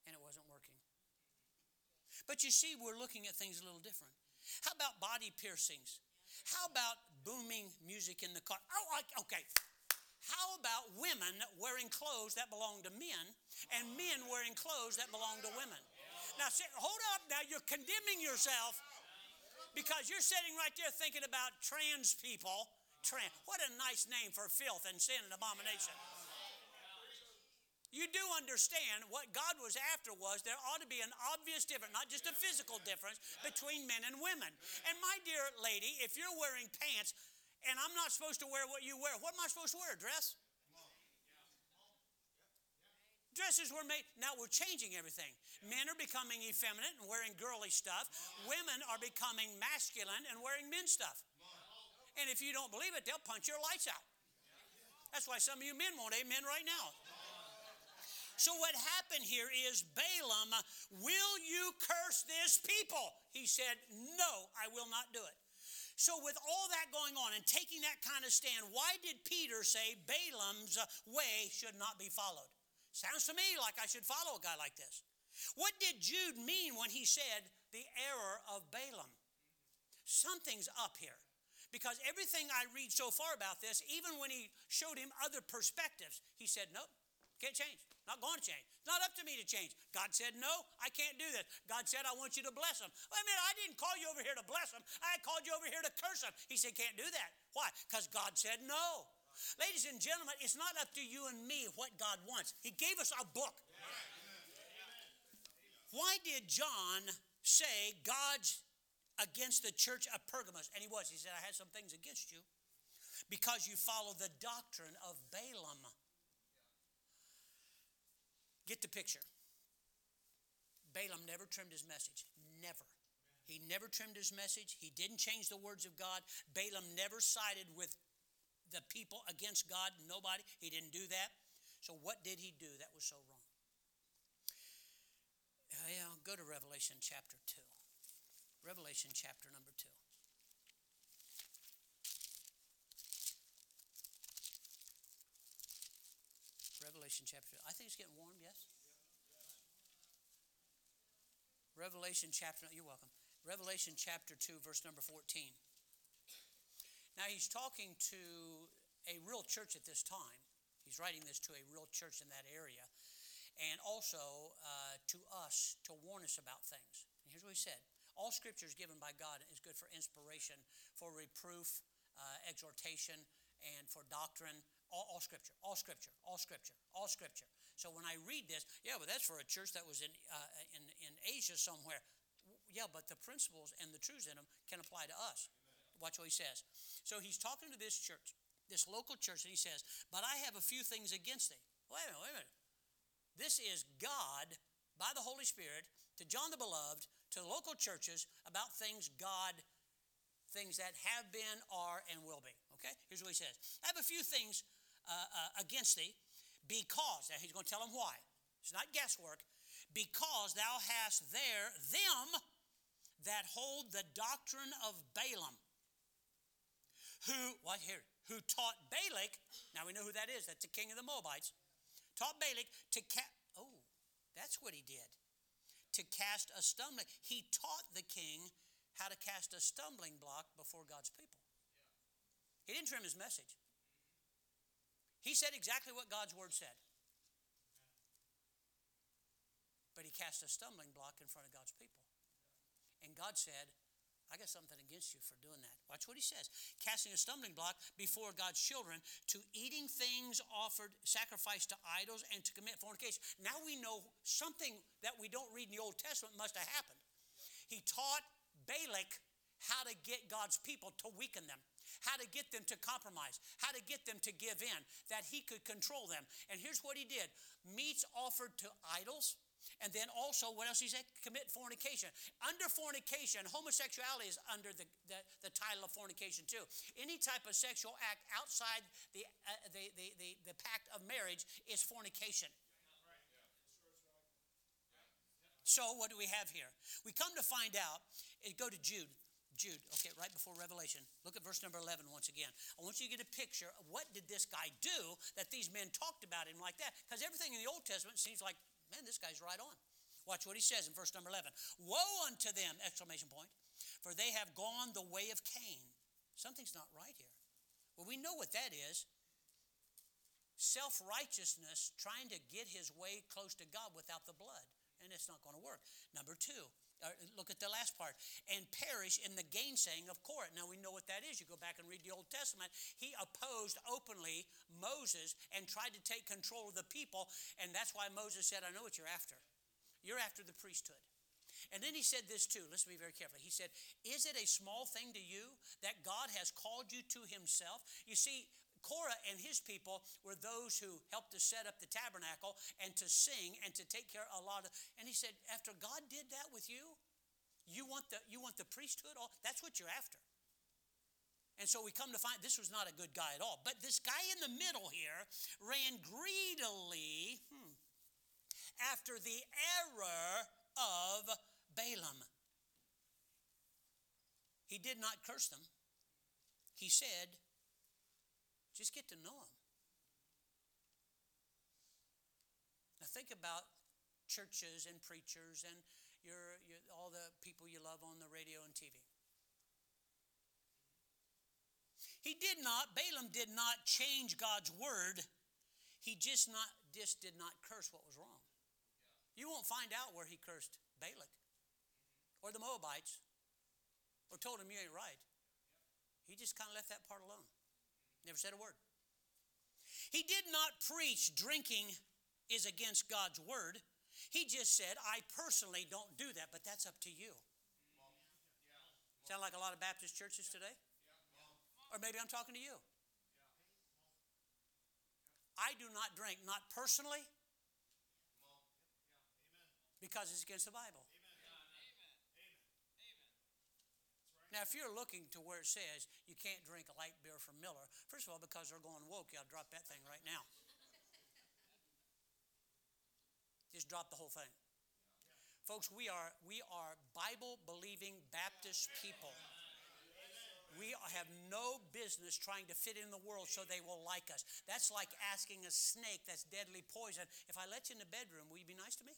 and it wasn't working. But you see, we're looking at things a little different. How about body piercings? How about booming music in the car? Oh, okay. How about women wearing clothes that belong to men and men wearing clothes that belong to women? Now, hold up. Now, you're condemning yourself because you're sitting right there thinking about trans people Trans. What a nice name for filth and sin and abomination. You do understand what God was after was there ought to be an obvious difference, not just a physical difference, between men and women. And my dear lady, if you're wearing pants and I'm not supposed to wear what you wear, what am I supposed to wear? A dress? Dresses were made. Now we're changing everything. Men are becoming effeminate and wearing girly stuff. Women are becoming masculine and wearing men's stuff. And if you don't believe it, they'll punch your lights out. That's why some of you men won't amen right now. So, what happened here is Balaam, will you curse this people? He said, No, I will not do it. So, with all that going on and taking that kind of stand, why did Peter say Balaam's way should not be followed? Sounds to me like I should follow a guy like this. What did Jude mean when he said the error of Balaam? Something's up here. Because everything I read so far about this, even when he showed him other perspectives, he said, Nope, can't change. Not going to change. It's not up to me to change. God said, No, I can't do this. God said, I want you to bless them. Wait a minute, I didn't call you over here to bless them. I called you over here to curse them. He said, Can't do that. Why? Because God said no. Ladies and gentlemen, it's not up to you and me what God wants. He gave us a book. Why did John say God's against the church of Pergamos. And he was. He said, I had some things against you because you follow the doctrine of Balaam. Get the picture. Balaam never trimmed his message. Never. He never trimmed his message. He didn't change the words of God. Balaam never sided with the people against God. Nobody. He didn't do that. So, what did he do that was so wrong? Yeah, go to Revelation chapter 2. Revelation chapter number 2. Revelation chapter I think it's getting warm, yes? Revelation chapter, you're welcome. Revelation chapter 2, verse number 14. Now he's talking to a real church at this time. He's writing this to a real church in that area, and also uh, to us to warn us about things. And here's what he said all scripture is given by God is good for inspiration, for reproof, uh, exhortation, and for doctrine. All, all, scripture, all scripture, all scripture, all scripture. So when I read this, yeah, but that's for a church that was in, uh, in, in Asia somewhere. Yeah, but the principles and the truths in them can apply to us. Watch what he says. So he's talking to this church, this local church, and he says, But I have a few things against thee. Wait a minute, wait a minute. This is God by the Holy Spirit to John the Beloved to local churches about things God, things that have been, are, and will be. Okay? Here's what he says I have a few things uh, uh, against thee because, now he's going to tell them why. It's not guesswork. Because thou hast there them that hold the doctrine of Balaam, who, what here, who taught Balak, now we know who that is, that's the king of the Moabites, taught Balak to ca- oh, that's what he did to cast a stumbling. He taught the king how to cast a stumbling block before God's people. He didn't trim his message. He said exactly what God's word said. But he cast a stumbling block in front of God's people. And God said, I got something against you for doing that. Watch what he says. Casting a stumbling block before God's children to eating things offered, sacrificed to idols, and to commit fornication. Now we know something that we don't read in the Old Testament must have happened. He taught Balak how to get God's people to weaken them, how to get them to compromise, how to get them to give in, that he could control them. And here's what he did meats offered to idols And then also, what else he said? Commit fornication. Under fornication, homosexuality is under the, the, the title of fornication too. Any type of sexual act outside the, uh, the, the, the, the pact of marriage is fornication. So, what do we have here? We come to find out, go to Jude. Jude, okay, right before Revelation. Look at verse number 11 once again. I want you to get a picture of what did this guy do that these men talked about him like that? Because everything in the Old Testament seems like, man, this guy's right on. Watch what he says in verse number 11. Woe unto them, exclamation point, for they have gone the way of Cain. Something's not right here. Well, we know what that is. Self righteousness, trying to get his way close to God without the blood. And it's not going to work. Number two, Uh, look at the last part, and perish in the gainsaying of Korah. Now we know what that is. You go back and read the Old Testament. He opposed openly Moses and tried to take control of the people, and that's why Moses said, I know what you're after. You're after the priesthood. And then he said this too. Listen to me very carefully. He said, Is it a small thing to you that God has called you to himself? You see, Korah and his people were those who helped to set up the tabernacle and to sing and to take care of a lot of and he said after God did that with you you want the you want the priesthood all that's what you're after. And so we come to find this was not a good guy at all. But this guy in the middle here ran greedily hmm, after the error of Balaam. He did not curse them. He said just get to know them. Now think about churches and preachers and your, your, all the people you love on the radio and TV. He did not, Balaam did not change God's word. He just not just did not curse what was wrong. You won't find out where he cursed Balak or the Moabites or told him you ain't right. He just kind of left that part alone. Never said a word. He did not preach drinking is against God's word. He just said, I personally don't do that, but that's up to you. Sound like a lot of Baptist churches today? Or maybe I'm talking to you. I do not drink, not personally, because it's against the Bible. Now, if you're looking to where it says you can't drink a light beer from Miller, first of all, because they're going woke, you ought to drop that thing right now. Just drop the whole thing. Folks, we are, we are Bible believing Baptist people. We have no business trying to fit in the world so they will like us. That's like asking a snake that's deadly poison, if I let you in the bedroom, will you be nice to me?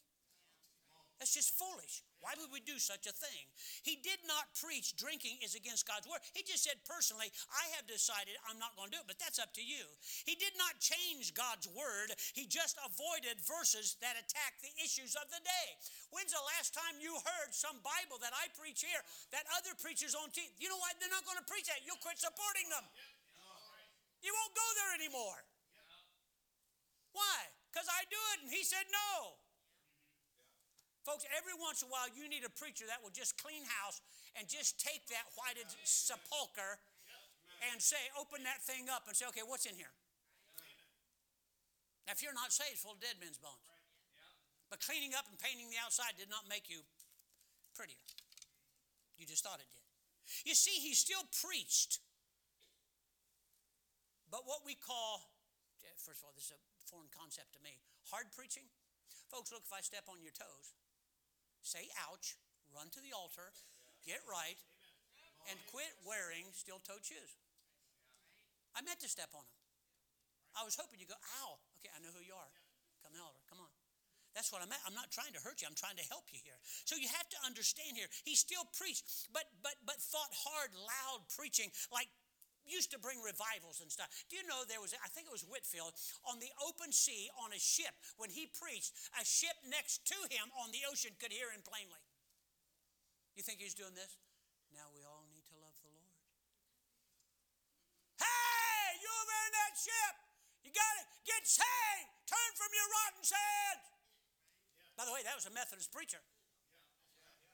That's just foolish. Why would we do such a thing? He did not preach drinking is against God's word. He just said, personally, I have decided I'm not going to do it, but that's up to you. He did not change God's word. He just avoided verses that attack the issues of the day. When's the last time you heard some Bible that I preach here that other preachers on TV? You know why they're not going to preach that? You'll quit supporting them. You won't go there anymore. Why? Because I do it and he said no. Folks, every once in a while you need a preacher that will just clean house and just take that whited sepulcher and say, open that thing up and say, okay, what's in here? Now, if you're not saved, it's full of dead men's bones. But cleaning up and painting the outside did not make you prettier. You just thought it did. You see, he still preached. But what we call, first of all, this is a foreign concept to me, hard preaching. Folks, look, if I step on your toes, say ouch, run to the altar, get right, and quit wearing steel toed shoes. I meant to step on them. I was hoping you go, ow. Okay, I know who you are. Come on, come on. That's what I'm at. I'm not trying to hurt you. I'm trying to help you here. So you have to understand here. He still preached, but but but thought hard, loud preaching like used to bring revivals and stuff. Do you know there was, I think it was Whitefield, on the open sea on a ship, when he preached, a ship next to him on the ocean could hear him plainly. You think he's doing this? Now we all need to love the Lord. Hey, you over in that ship, you got to get saved. Turn from your rotten sins. By the way, that was a Methodist preacher.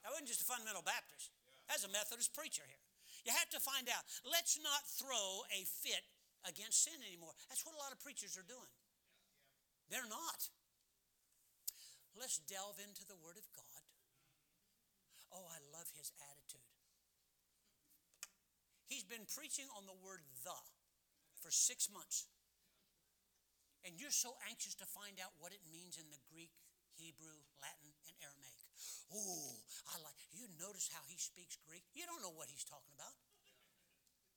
That wasn't just a fundamental Baptist. That was a Methodist preacher here. You have to find out. Let's not throw a fit against sin anymore. That's what a lot of preachers are doing. They're not. let's delve into the Word of God. Oh, I love his attitude. He's been preaching on the word the for six months. And you're so anxious to find out what it means in the Greek, Hebrew, Latin. Oh, I like you notice how he speaks Greek? You don't know what he's talking about.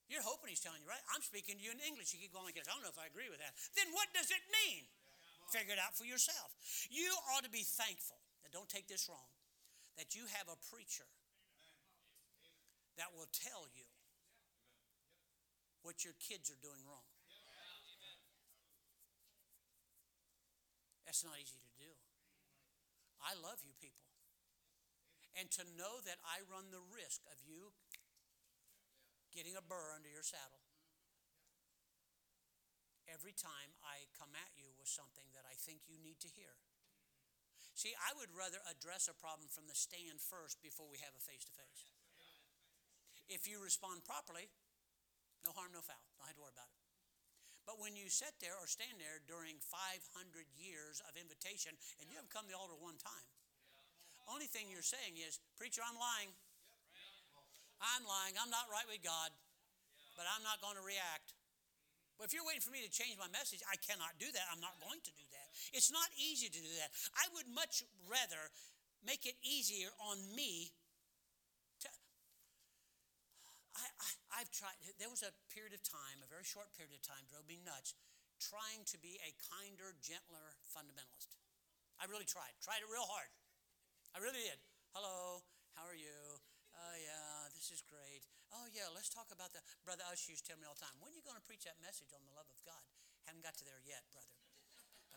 You're hoping he's telling you, right? I'm speaking to you in English. You keep going. I don't know if I agree with that. Then what does it mean? Figure it out for yourself. You ought to be thankful. Now, don't take this wrong that you have a preacher that will tell you what your kids are doing wrong. That's not easy to do. I love you people. And to know that I run the risk of you getting a burr under your saddle every time I come at you with something that I think you need to hear. See, I would rather address a problem from the stand first before we have a face to face. If you respond properly, no harm, no foul. Don't have to worry about it. But when you sit there or stand there during 500 years of invitation and you haven't come to the altar one time, only thing you're saying is, Preacher, I'm lying. I'm lying. I'm not right with God, but I'm not going to react. But if you're waiting for me to change my message, I cannot do that. I'm not going to do that. It's not easy to do that. I would much rather make it easier on me to. I, have tried, there was a period of time, a very short period of time, drove me nuts, trying to be a kinder, gentler fundamentalist. I really tried, tried it real hard. I really did. Hello, how are you? Oh, yeah, this is great. Oh, yeah, let's talk about the. Brother Ush used to tell me all the time, when are you going to preach that message on the love of God? Haven't got to there yet, brother.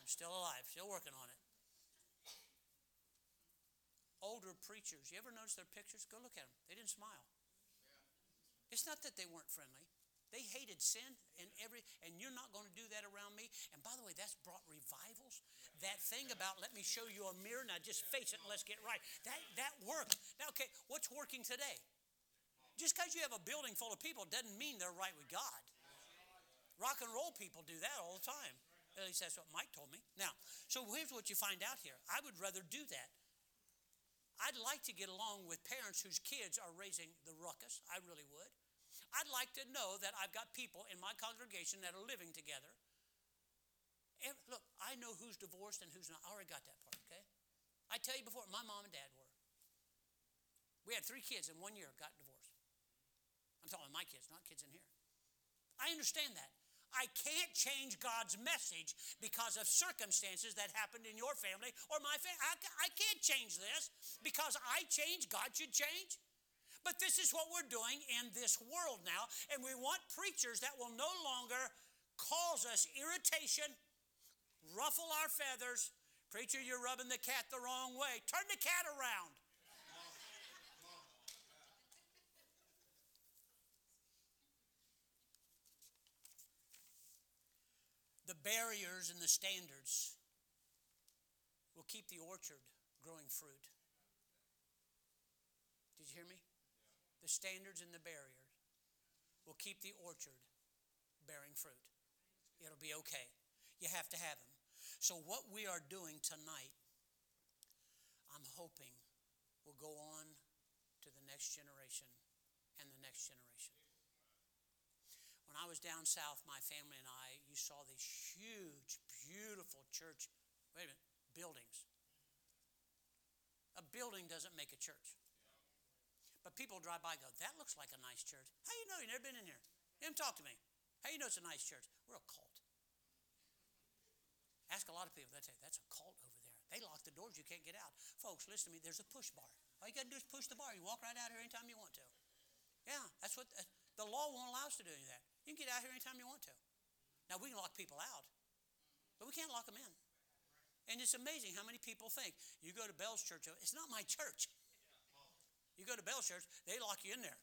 I'm still alive, still working on it. Older preachers, you ever notice their pictures? Go look at them. They didn't smile. It's not that they weren't friendly. They hated sin and every and you're not going to do that around me. And by the way, that's brought revivals. That thing about let me show you a mirror, now just face it and let's get right. That that worked. Now, okay, what's working today? Just because you have a building full of people doesn't mean they're right with God. Rock and roll people do that all the time. At least that's what Mike told me. Now, so here's what you find out here. I would rather do that. I'd like to get along with parents whose kids are raising the ruckus. I really would. I'd like to know that I've got people in my congregation that are living together. And look, I know who's divorced and who's not. I already got that part, okay? I tell you before, my mom and dad were. We had three kids in one year got divorced. I'm talking my kids, not kids in here. I understand that. I can't change God's message because of circumstances that happened in your family or my family. I, I can't change this because I change, God should change. But this is what we're doing in this world now, and we want preachers that will no longer cause us irritation, ruffle our feathers. Preacher, you're rubbing the cat the wrong way. Turn the cat around. The barriers and the standards will keep the orchard growing fruit. Did you hear me? The standards and the barriers will keep the orchard bearing fruit. It'll be okay. You have to have them. So, what we are doing tonight, I'm hoping will go on to the next generation and the next generation. When I was down south, my family and I, you saw these huge, beautiful church, wait a minute, buildings. A building doesn't make a church. But people drive by go, that looks like a nice church. How you know? you never been in here. You haven't talked to me. How you know it's a nice church? We're a cult. Ask a lot of people, they say, that's a cult over there. They lock the doors, you can't get out. Folks, listen to me, there's a push bar. All you got to do is push the bar. You walk right out here anytime you want to. Yeah, that's what uh, the law won't allow us to do any of that. You can get out here anytime you want to. Now, we can lock people out, but we can't lock them in. And it's amazing how many people think you go to Bell's church, it's not my church. You go to Bell church, they lock you in there.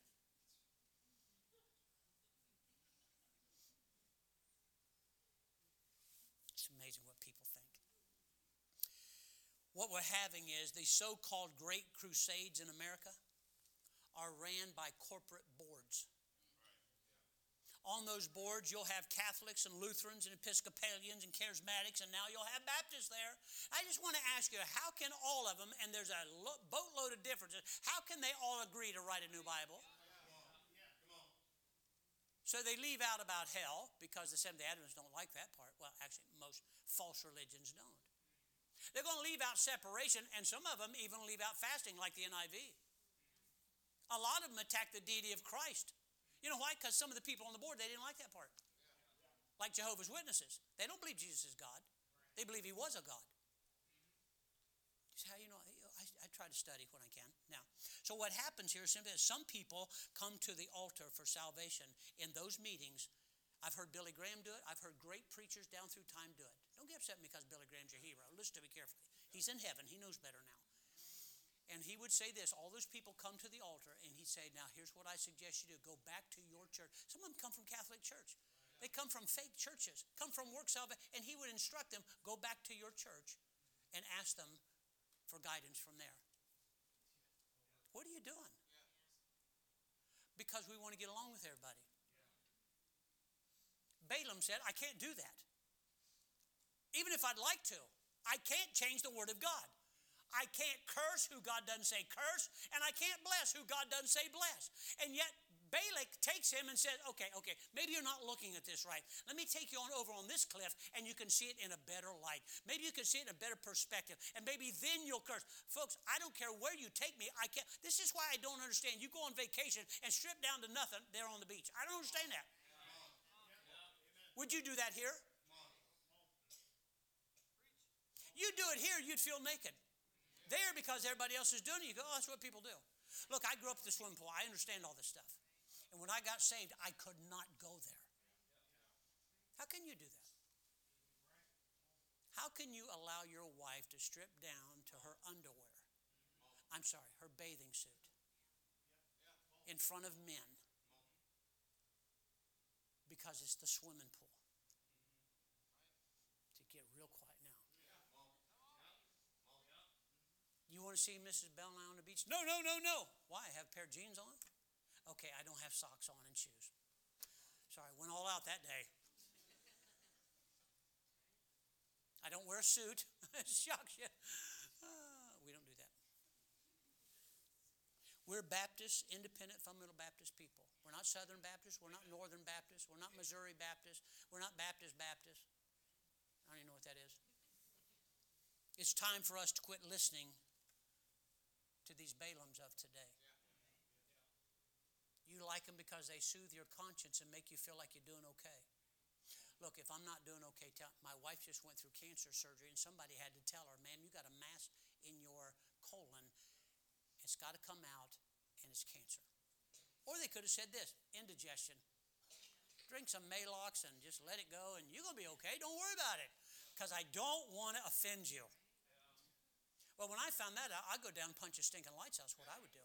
It's amazing what people think. What we're having is these so called great crusades in America are ran by corporate boards On those boards, you'll have Catholics and Lutherans and Episcopalians and Charismatics, and now you'll have Baptists there. I just want to ask you, how can all of them, and there's a boatload of differences, how can they all agree to write a new Bible? So they leave out about hell because the Seventh day Adventists don't like that part. Well, actually, most false religions don't. They're going to leave out separation, and some of them even leave out fasting, like the NIV. A lot of them attack the deity of Christ. You know why? Because some of the people on the board, they didn't like that part. Like Jehovah's Witnesses. They don't believe Jesus is God. They believe he was a God. how you know, I, I try to study when I can. Now, so what happens here simply is some people come to the altar for salvation in those meetings. I've heard Billy Graham do it. I've heard great preachers down through time do it. Don't get upset because Billy Graham's your hero. Listen to me carefully. He's in heaven. He knows better now. And he would say this all those people come to the altar, and he'd say, Now, here's what I suggest you do go back to your church. Some of them come from Catholic Church. They come from fake churches, come from work salvation, and he would instruct them go back to your church and ask them for guidance from there. What are you doing? Because we want to get along with everybody. Balaam said, I can't do that. Even if I'd like to, I can't change the word of God. I can't curse who God doesn't say curse, and I can't bless who God doesn't say bless. And yet, Balak takes him and says, Okay, okay, maybe you're not looking at this right. Let me take you on over on this cliff and you can see it in a better light. Maybe you can see it in a better perspective. And maybe then you'll curse. Folks, I don't care where you take me. I can't. This is why I don't understand. You go on vacation and strip down to nothing there on the beach. I don't understand that. Would you do that here? You do it here, you'd feel naked. There, because everybody else is doing it, you go, oh, that's what people do. Look, I grew up at the swimming pool. I understand all this stuff. And when I got saved, I could not go there. How can you do that? How can you allow your wife to strip down to her underwear? I'm sorry, her bathing suit in front of men because it's the swimming pool. You want to see Mrs. Bell now on the beach? No, no, no, no. Why? I have a pair of jeans on? Okay, I don't have socks on and shoes. Sorry, went all out that day. I don't wear a suit. [LAUGHS] it shocks you. Uh, we don't do that. We're Baptist, independent, fundamental Baptist people. We're not Southern Baptist. We're not Northern Baptist. We're not Missouri Baptist. We're not Baptist Baptist. I don't even know what that is. It's time for us to quit listening to these Balaams of today. You like them because they soothe your conscience and make you feel like you're doing okay. Look, if I'm not doing okay, tell, my wife just went through cancer surgery and somebody had to tell her, man, you got a mass in your colon. It's got to come out and it's cancer. Or they could have said this indigestion. Drink some Maalox and just let it go and you're going to be okay. Don't worry about it because I don't want to offend you. Well, when I found that out, I'd go down and punch a stinking lights out. What I would do.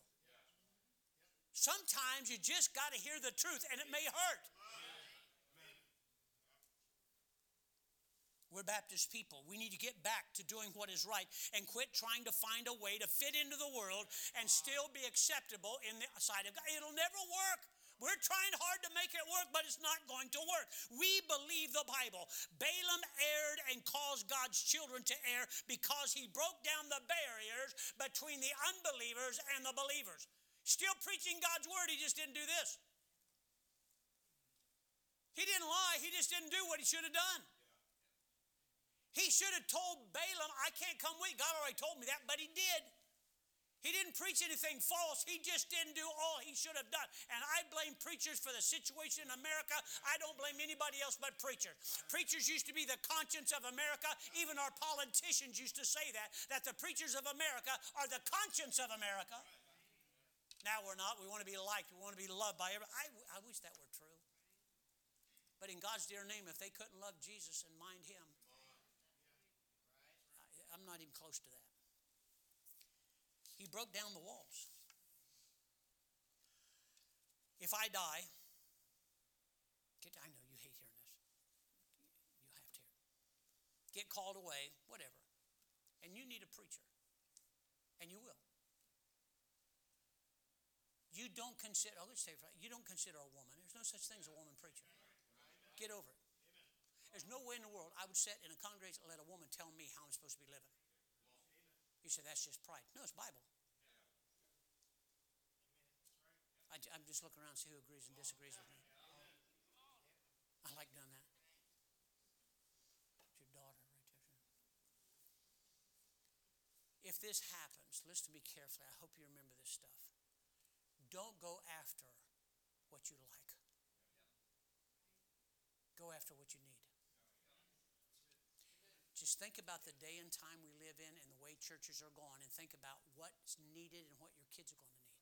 Sometimes you just got to hear the truth, and it may hurt. We're Baptist people. We need to get back to doing what is right and quit trying to find a way to fit into the world and still be acceptable in the sight of God. It'll never work. We're trying hard to make it work, but it's not going to work. We believe the Bible. Balaam erred and caused God's children to err because he broke down the barriers between the unbelievers and the believers. Still preaching God's word, he just didn't do this. He didn't lie, he just didn't do what he should have done. He should have told Balaam, I can't come with you. God already told me that, but he did. He didn't preach anything false. He just didn't do all he should have done. And I blame preachers for the situation in America. I don't blame anybody else but preachers. Preachers used to be the conscience of America. Even our politicians used to say that, that the preachers of America are the conscience of America. Now we're not. We want to be liked. We want to be loved by everybody. I, I wish that were true. But in God's dear name, if they couldn't love Jesus and mind Him, I, I'm not even close to that. He broke down the walls. If I die, get, I know you hate hearing this. You have to hear. Get called away, whatever. And you need a preacher. And you will. You don't consider, oh, let's say, you don't consider a woman. There's no such thing as a woman preacher. Get over it. There's no way in the world I would sit in a congregation and let a woman tell me how I'm supposed to be living. You say that's just pride. No, it's Bible. I, am just looking around see who agrees and disagrees with me. I like doing that. It's your daughter right there. If this happens, listen to me carefully. I hope you remember this stuff. Don't go after what you like. Go after what you need. Just think about the day and time we live in and the way churches are going, and think about what's needed and what your kids are going to need.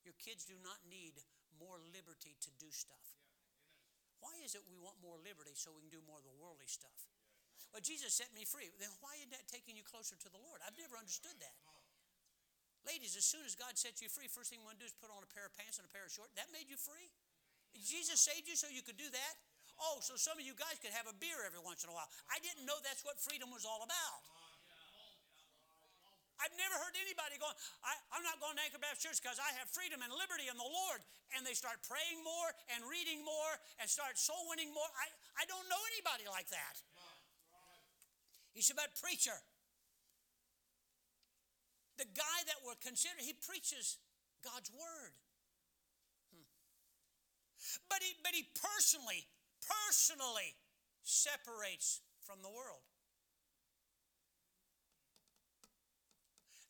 Your kids do not need more liberty to do stuff. Why is it we want more liberty so we can do more of the worldly stuff? Well, Jesus set me free. Then why isn't that taking you closer to the Lord? I've never understood that. Ladies, as soon as God sets you free, first thing you want to do is put on a pair of pants and a pair of shorts. That made you free? Jesus saved you so you could do that? Oh, so some of you guys could have a beer every once in a while. I didn't know that's what freedom was all about. I've never heard anybody going, I, am not going to Anchor Baptist Church because I have freedom and liberty in the Lord. And they start praying more and reading more and start soul winning more. I, I don't know anybody like that. He said, but preacher, the guy that we're considering, he preaches God's word. Hmm. But he but he personally, personally separates from the world.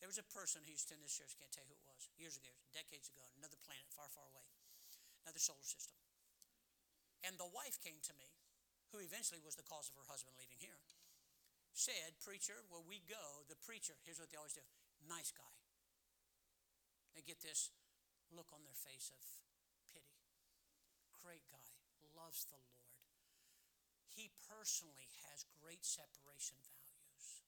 There was a person who used to attend this church, can't tell you who it was, years ago, decades ago, another planet far, far away, another solar system. And the wife came to me, who eventually was the cause of her husband leaving here, said, Preacher, where we go, the preacher, here's what they always do nice guy. They get this look on their face of pity. Great guy, loves the Lord. He personally has great separation values,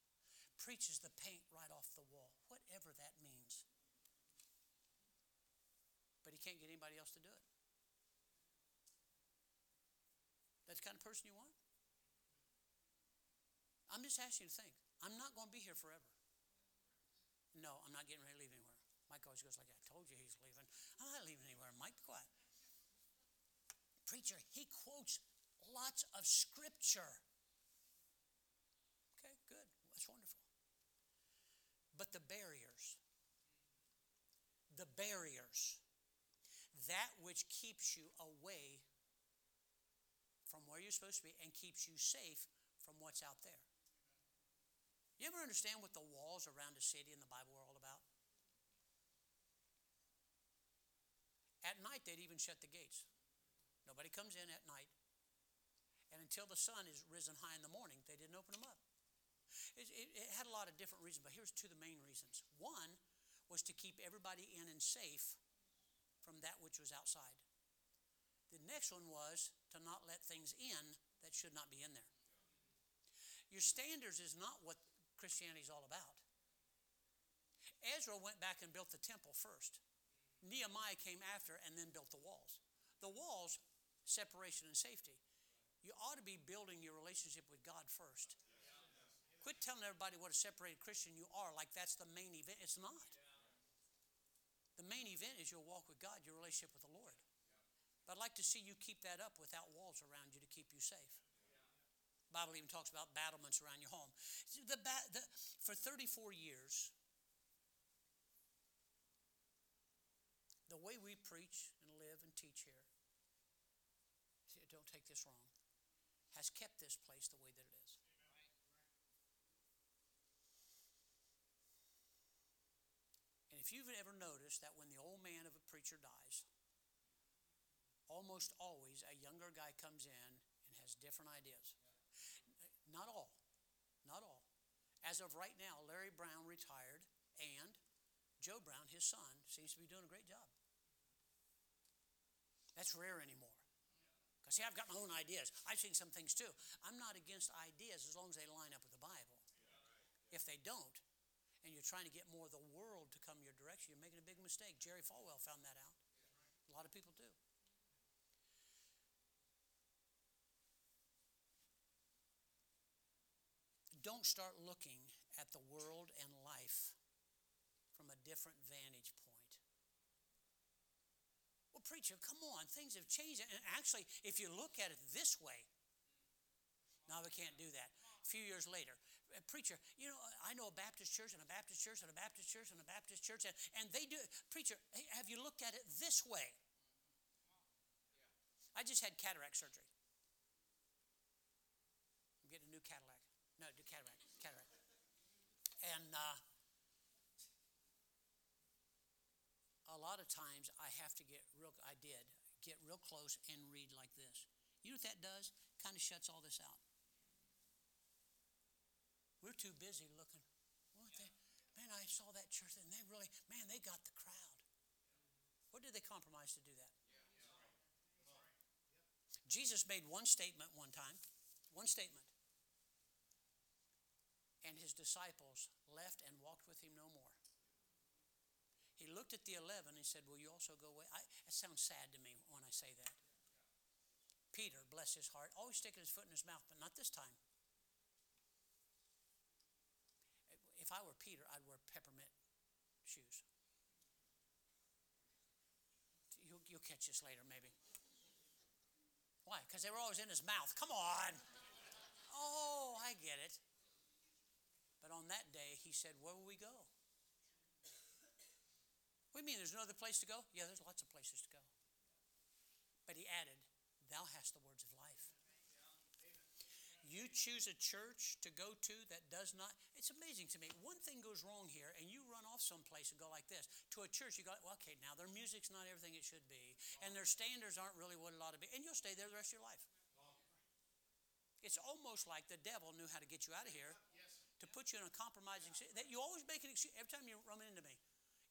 preaches the paint right off the wall, whatever that means. But he can't get anybody else to do it. That's the kind of person you want? I'm just asking you to think. I'm not going to be here forever. No, I'm not getting ready to leave anywhere. Mike always goes like. I told you he's leaving. I'm not leaving anywhere. Mike, be quiet. Preacher, he quotes lots of scripture. Okay, good. That's wonderful. But the barriers, the barriers, that which keeps you away from where you're supposed to be and keeps you safe from what's out there. You ever understand what the walls around a city in the Bible are all about? At night, they'd even shut the gates. Nobody comes in at night. And until the sun is risen high in the morning, they didn't open them up. It, it, it had a lot of different reasons, but here's two of the main reasons. One was to keep everybody in and safe from that which was outside. The next one was to not let things in that should not be in there. Your standards is not what Christianity is all about. Ezra went back and built the temple first. Nehemiah came after and then built the walls. The walls, separation and safety. You ought to be building your relationship with God first. Quit telling everybody what a separated Christian you are like that's the main event. It's not. The main event is your walk with God, your relationship with the Lord. But I'd like to see you keep that up without walls around you to keep you safe. Bible even talks about battlements around your home. The, the, for 34 years, the way we preach and live and teach here, don't take this wrong, has kept this place the way that it is. And if you've ever noticed that when the old man of a preacher dies, almost always a younger guy comes in and has different ideas. Not all. Not all. As of right now, Larry Brown retired and Joe Brown, his son, seems to be doing a great job. That's rare anymore. See, I've got my own ideas. I've seen some things too. I'm not against ideas as long as they line up with the Bible. If they don't, and you're trying to get more of the world to come your direction, you're making a big mistake. Jerry Falwell found that out. A lot of people do. Don't start looking at the world and life from a different vantage point. Preacher, come on, things have changed. And actually, if you look at it this way, now we can't do that. A few years later, a preacher, you know, I know a Baptist church and a Baptist church and a Baptist church and a Baptist church, and, and they do. Preacher, have you looked at it this way? I just had cataract surgery. I'm getting a new Cadillac. No, do cataract, cataract. And uh, lot of times I have to get real, I did, get real close and read like this. You know what that does? Kind of shuts all this out. We're too busy looking. What they, man, I saw that church and they really, man, they got the crowd. What did they compromise to do that? Jesus made one statement one time, one statement. And his disciples left and walked with him no more. He looked at the 11 and said, Will you also go away? I, it sounds sad to me when I say that. Peter, bless his heart, always sticking his foot in his mouth, but not this time. If I were Peter, I'd wear peppermint shoes. You'll, you'll catch this later, maybe. Why? Because they were always in his mouth. Come on. Oh, I get it. But on that day, he said, Where will we go? What do you mean there's no other place to go? Yeah, there's lots of places to go. But he added, Thou hast the words of life. You choose a church to go to that does not, it's amazing to me. One thing goes wrong here, and you run off someplace and go like this. To a church, you go, well, okay, now their music's not everything it should be, and their standards aren't really what it ought to be, and you'll stay there the rest of your life. It's almost like the devil knew how to get you out of here to put you in a compromising situation that you always make an excuse every time you run into me.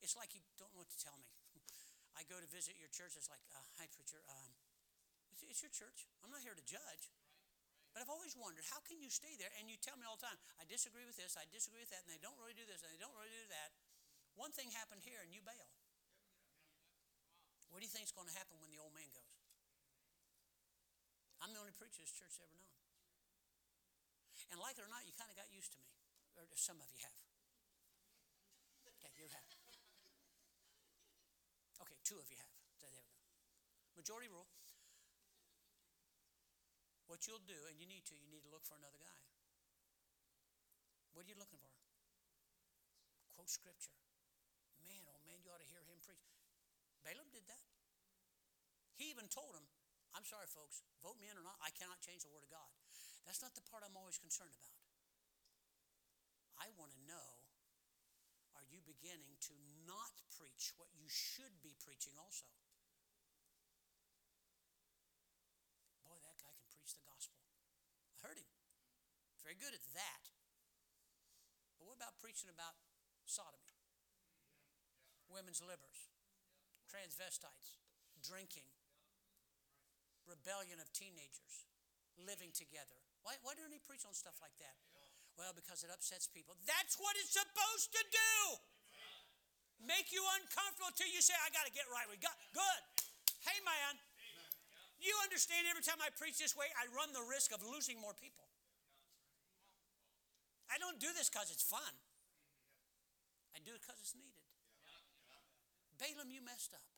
It's like you don't know what to tell me. [LAUGHS] I go to visit your church. It's like, uh, hi, preacher. Um, it's, it's your church. I'm not here to judge. But I've always wondered, how can you stay there and you tell me all the time, I disagree with this, I disagree with that, and they don't really do this, and they don't really do that. One thing happened here and you bail. What do you think is going to happen when the old man goes? I'm the only preacher this church ever known. And like it or not, you kind of got used to me. Or some of you have. Okay, you have. Okay, two of you have. There we go. Majority rule. What you'll do, and you need to, you need to look for another guy. What are you looking for? Quote scripture. Man, oh man, you ought to hear him preach. Balaam did that. He even told him, I'm sorry, folks, vote me in or not, I cannot change the word of God. That's not the part I'm always concerned about. I want to know you beginning to not preach what you should be preaching also? Boy, that guy can preach the gospel. I heard him. Very good at that. But what about preaching about sodomy? Women's livers, transvestites, drinking, rebellion of teenagers, living together. Why, why don't he preach on stuff like that? Well, because it upsets people. That's what it's supposed to do. Make you uncomfortable till you say, I got to get right with God. Good. Hey, man, you understand every time I preach this way, I run the risk of losing more people. I don't do this because it's fun. I do it because it's needed. Balaam, you messed up.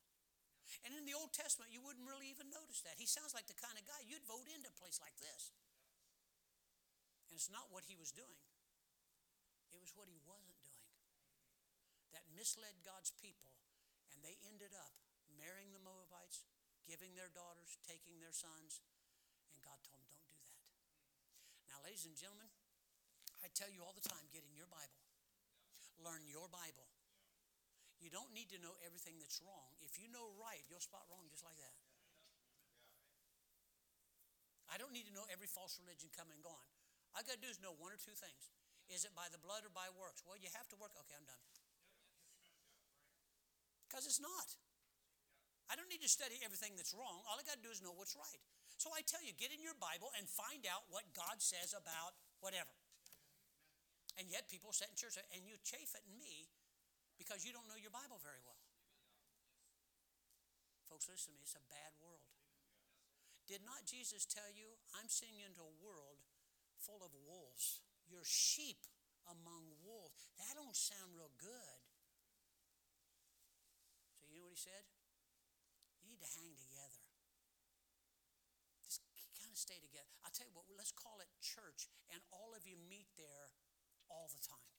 And in the Old Testament, you wouldn't really even notice that. He sounds like the kind of guy you'd vote into a place like this. And it's not what he was doing, it was what he wasn't doing that misled God's people, and they ended up marrying the Moabites, giving their daughters, taking their sons, and God told them, don't do that. Now, ladies and gentlemen, I tell you all the time get in your Bible, learn your Bible. You don't need to know everything that's wrong. If you know right, you'll spot wrong just like that. I don't need to know every false religion come and gone. I got to do is know one or two things. Is it by the blood or by works? Well, you have to work. Okay, I'm done. Because it's not. I don't need to study everything that's wrong. All I got to do is know what's right. So I tell you, get in your Bible and find out what God says about whatever. And yet people sit in church and you chafe at me because you don't know your Bible very well. Folks, listen to me, it's a bad world. Did not Jesus tell you, I'm sending you into a world full of wolves. You're sheep among wolves. That don't sound real good. So you know what he said? You need to hang together. Just kind of stay together. I'll tell you what, let's call it church, and all of you meet there all the time.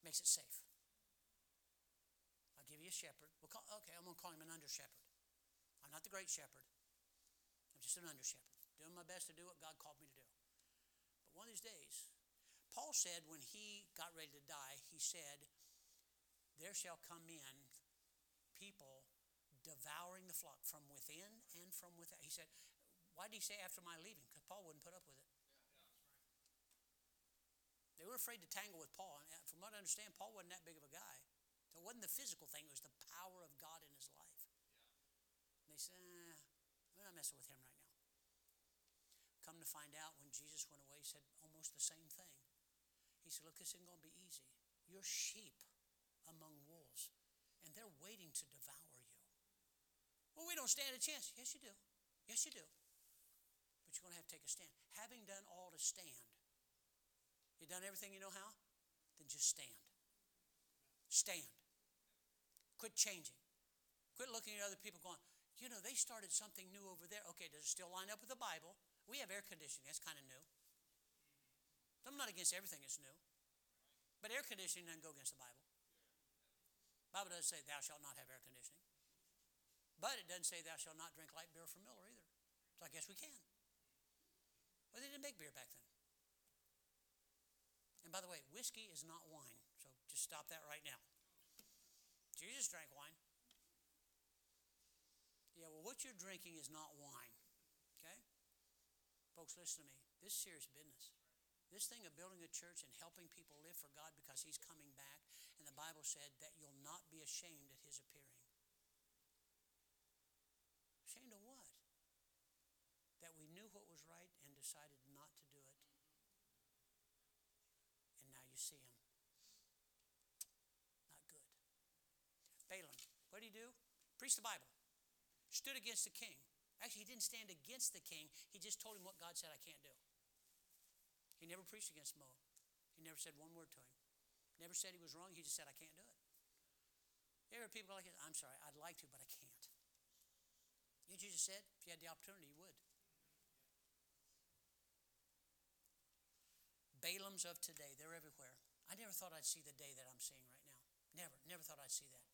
Makes it safe. I'll give you a shepherd. We'll call, okay, I'm going to call him an under shepherd. I'm not the great shepherd. I'm just an under shepherd, doing my best to do what God called me to do. One of these days, Paul said when he got ready to die, he said, There shall come in people devouring the flock from within and from without. He said, Why did he say after my leaving? Because Paul wouldn't put up with it. They were afraid to tangle with Paul. And from what I understand, Paul wasn't that big of a guy. So it wasn't the physical thing, it was the power of God in his life. And they said, eh, We're not messing with him right now. Come to find out, when Jesus went away, he said almost the same thing. He said, Look, this isn't going to be easy. You're sheep among wolves, and they're waiting to devour you. Well, we don't stand a chance. Yes, you do. Yes, you do. But you're going to have to take a stand. Having done all to stand, you've done everything you know how? Then just stand. Stand. Quit changing. Quit looking at other people going, you know, they started something new over there. Okay, does it still line up with the Bible? We have air conditioning. That's kind of new. I'm not against everything that's new. But air conditioning doesn't go against the Bible. The Bible doesn't say thou shalt not have air conditioning. But it doesn't say thou shalt not drink light beer from Miller either. So I guess we can. Well, they didn't make beer back then. And by the way, whiskey is not wine. So just stop that right now. Jesus drank wine. Yeah, well, what you're drinking is not wine. Folks, listen to me. This is serious business. This thing of building a church and helping people live for God because He's coming back, and the Bible said that you'll not be ashamed at His appearing. Ashamed of what? That we knew what was right and decided not to do it. And now you see Him. Not good. Balaam, what did he do? Preach the Bible. Stood against the king. Actually, he didn't stand against the king, he just told him what God said I can't do. He never preached against Moab. He never said one word to him. Never said he was wrong. He just said, I can't do it. You ever people like? I'm sorry, I'd like to, but I can't. You Jesus said? If you had the opportunity, you would. Balaams of today, they're everywhere. I never thought I'd see the day that I'm seeing right now. Never, never thought I'd see that.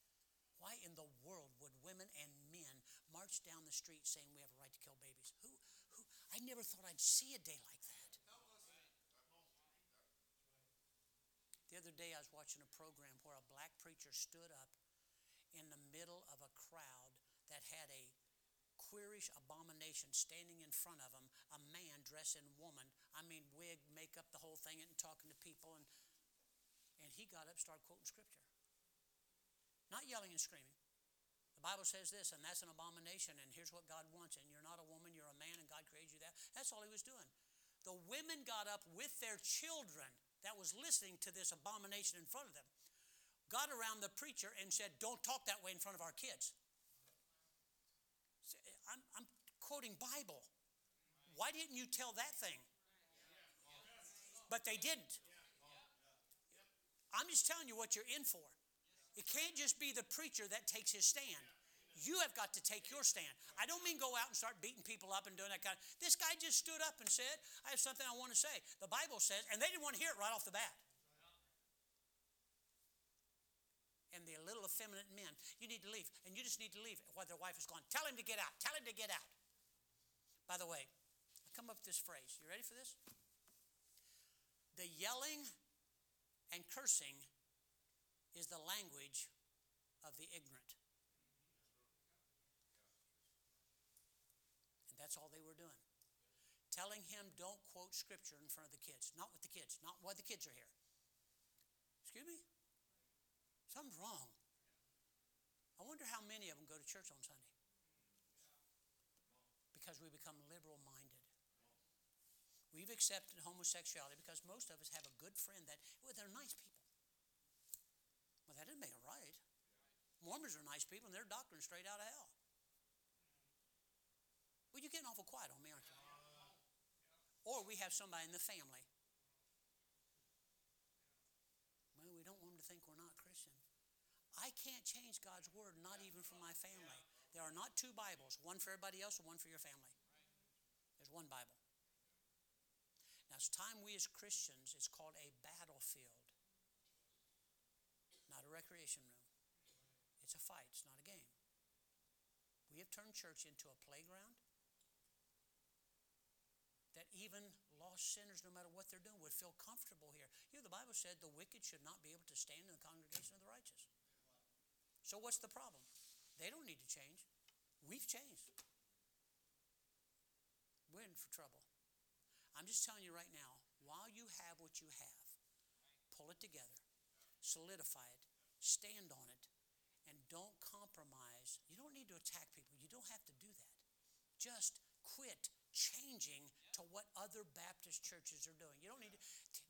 Why in the world would women and men march down the street saying we have a right to kill babies? Who, who? I never thought I'd see a day like that. The other day, I was watching a program where a black preacher stood up in the middle of a crowd that had a queerish abomination standing in front of him, a man dressed in woman. I mean, wig, makeup, the whole thing, and talking to people. And, and he got up, started quoting scripture. Not yelling and screaming. Bible says this, and that's an abomination, and here's what God wants. And you're not a woman, you're a man, and God created you that. That's all he was doing. The women got up with their children that was listening to this abomination in front of them got around the preacher and said, Don't talk that way in front of our kids. I'm, I'm quoting Bible. Why didn't you tell that thing? But they didn't. I'm just telling you what you're in for. It can't just be the preacher that takes his stand. You have got to take your stand. I don't mean go out and start beating people up and doing that kind of. This guy just stood up and said, "I have something I want to say." The Bible says, and they didn't want to hear it right off the bat. And the little effeminate men, you need to leave, and you just need to leave while their wife is gone. Tell him to get out. Tell him to get out. By the way, I come up with this phrase. You ready for this? The yelling and cursing is the language of the ignorant. That's all they were doing. Telling him, don't quote scripture in front of the kids. Not with the kids, not while the kids are here. Excuse me? Something's wrong. I wonder how many of them go to church on Sunday. Because we become liberal minded. We've accepted homosexuality because most of us have a good friend that, well, they're nice people. Well, that doesn't make it right. Mormons are nice people and their doctrine's straight out of hell. Well, you're getting awful quiet on me, aren't you? Or we have somebody in the family. Well, we don't want them to think we're not Christian. I can't change God's word, not even for my family. There are not two Bibles, one for everybody else and one for your family. There's one Bible. Now, it's time we as Christians, it's called a battlefield, not a recreation room. It's a fight, it's not a game. We have turned church into a playground that even lost sinners, no matter what they're doing, would feel comfortable here. You know, the Bible said the wicked should not be able to stand in the congregation of the righteous. So, what's the problem? They don't need to change. We've changed. We're in for trouble. I'm just telling you right now, while you have what you have, pull it together, solidify it, stand on it, and don't compromise. You don't need to attack people. You don't have to do that. Just quit changing to what other Baptist churches are doing. You don't need to.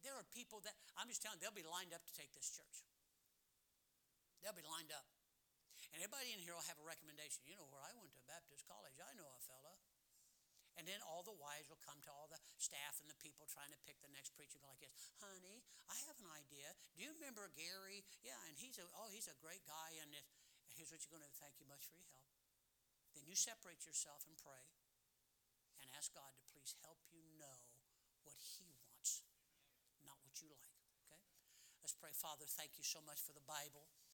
There are people that, I'm just telling you, they'll be lined up to take this church. They'll be lined up. And everybody in here will have a recommendation. You know where I went to Baptist college. I know a fella. And then all the wives will come to all the staff and the people trying to pick the next preacher like this. Honey, I have an idea. Do you remember Gary? Yeah, and he's a oh, he's a great guy. And this. here's what you're going to. Thank you much for your help. Then you separate yourself and pray ask God to please help you know what He wants, not what you like. Okay? Let's pray. Father, thank you so much for the Bible.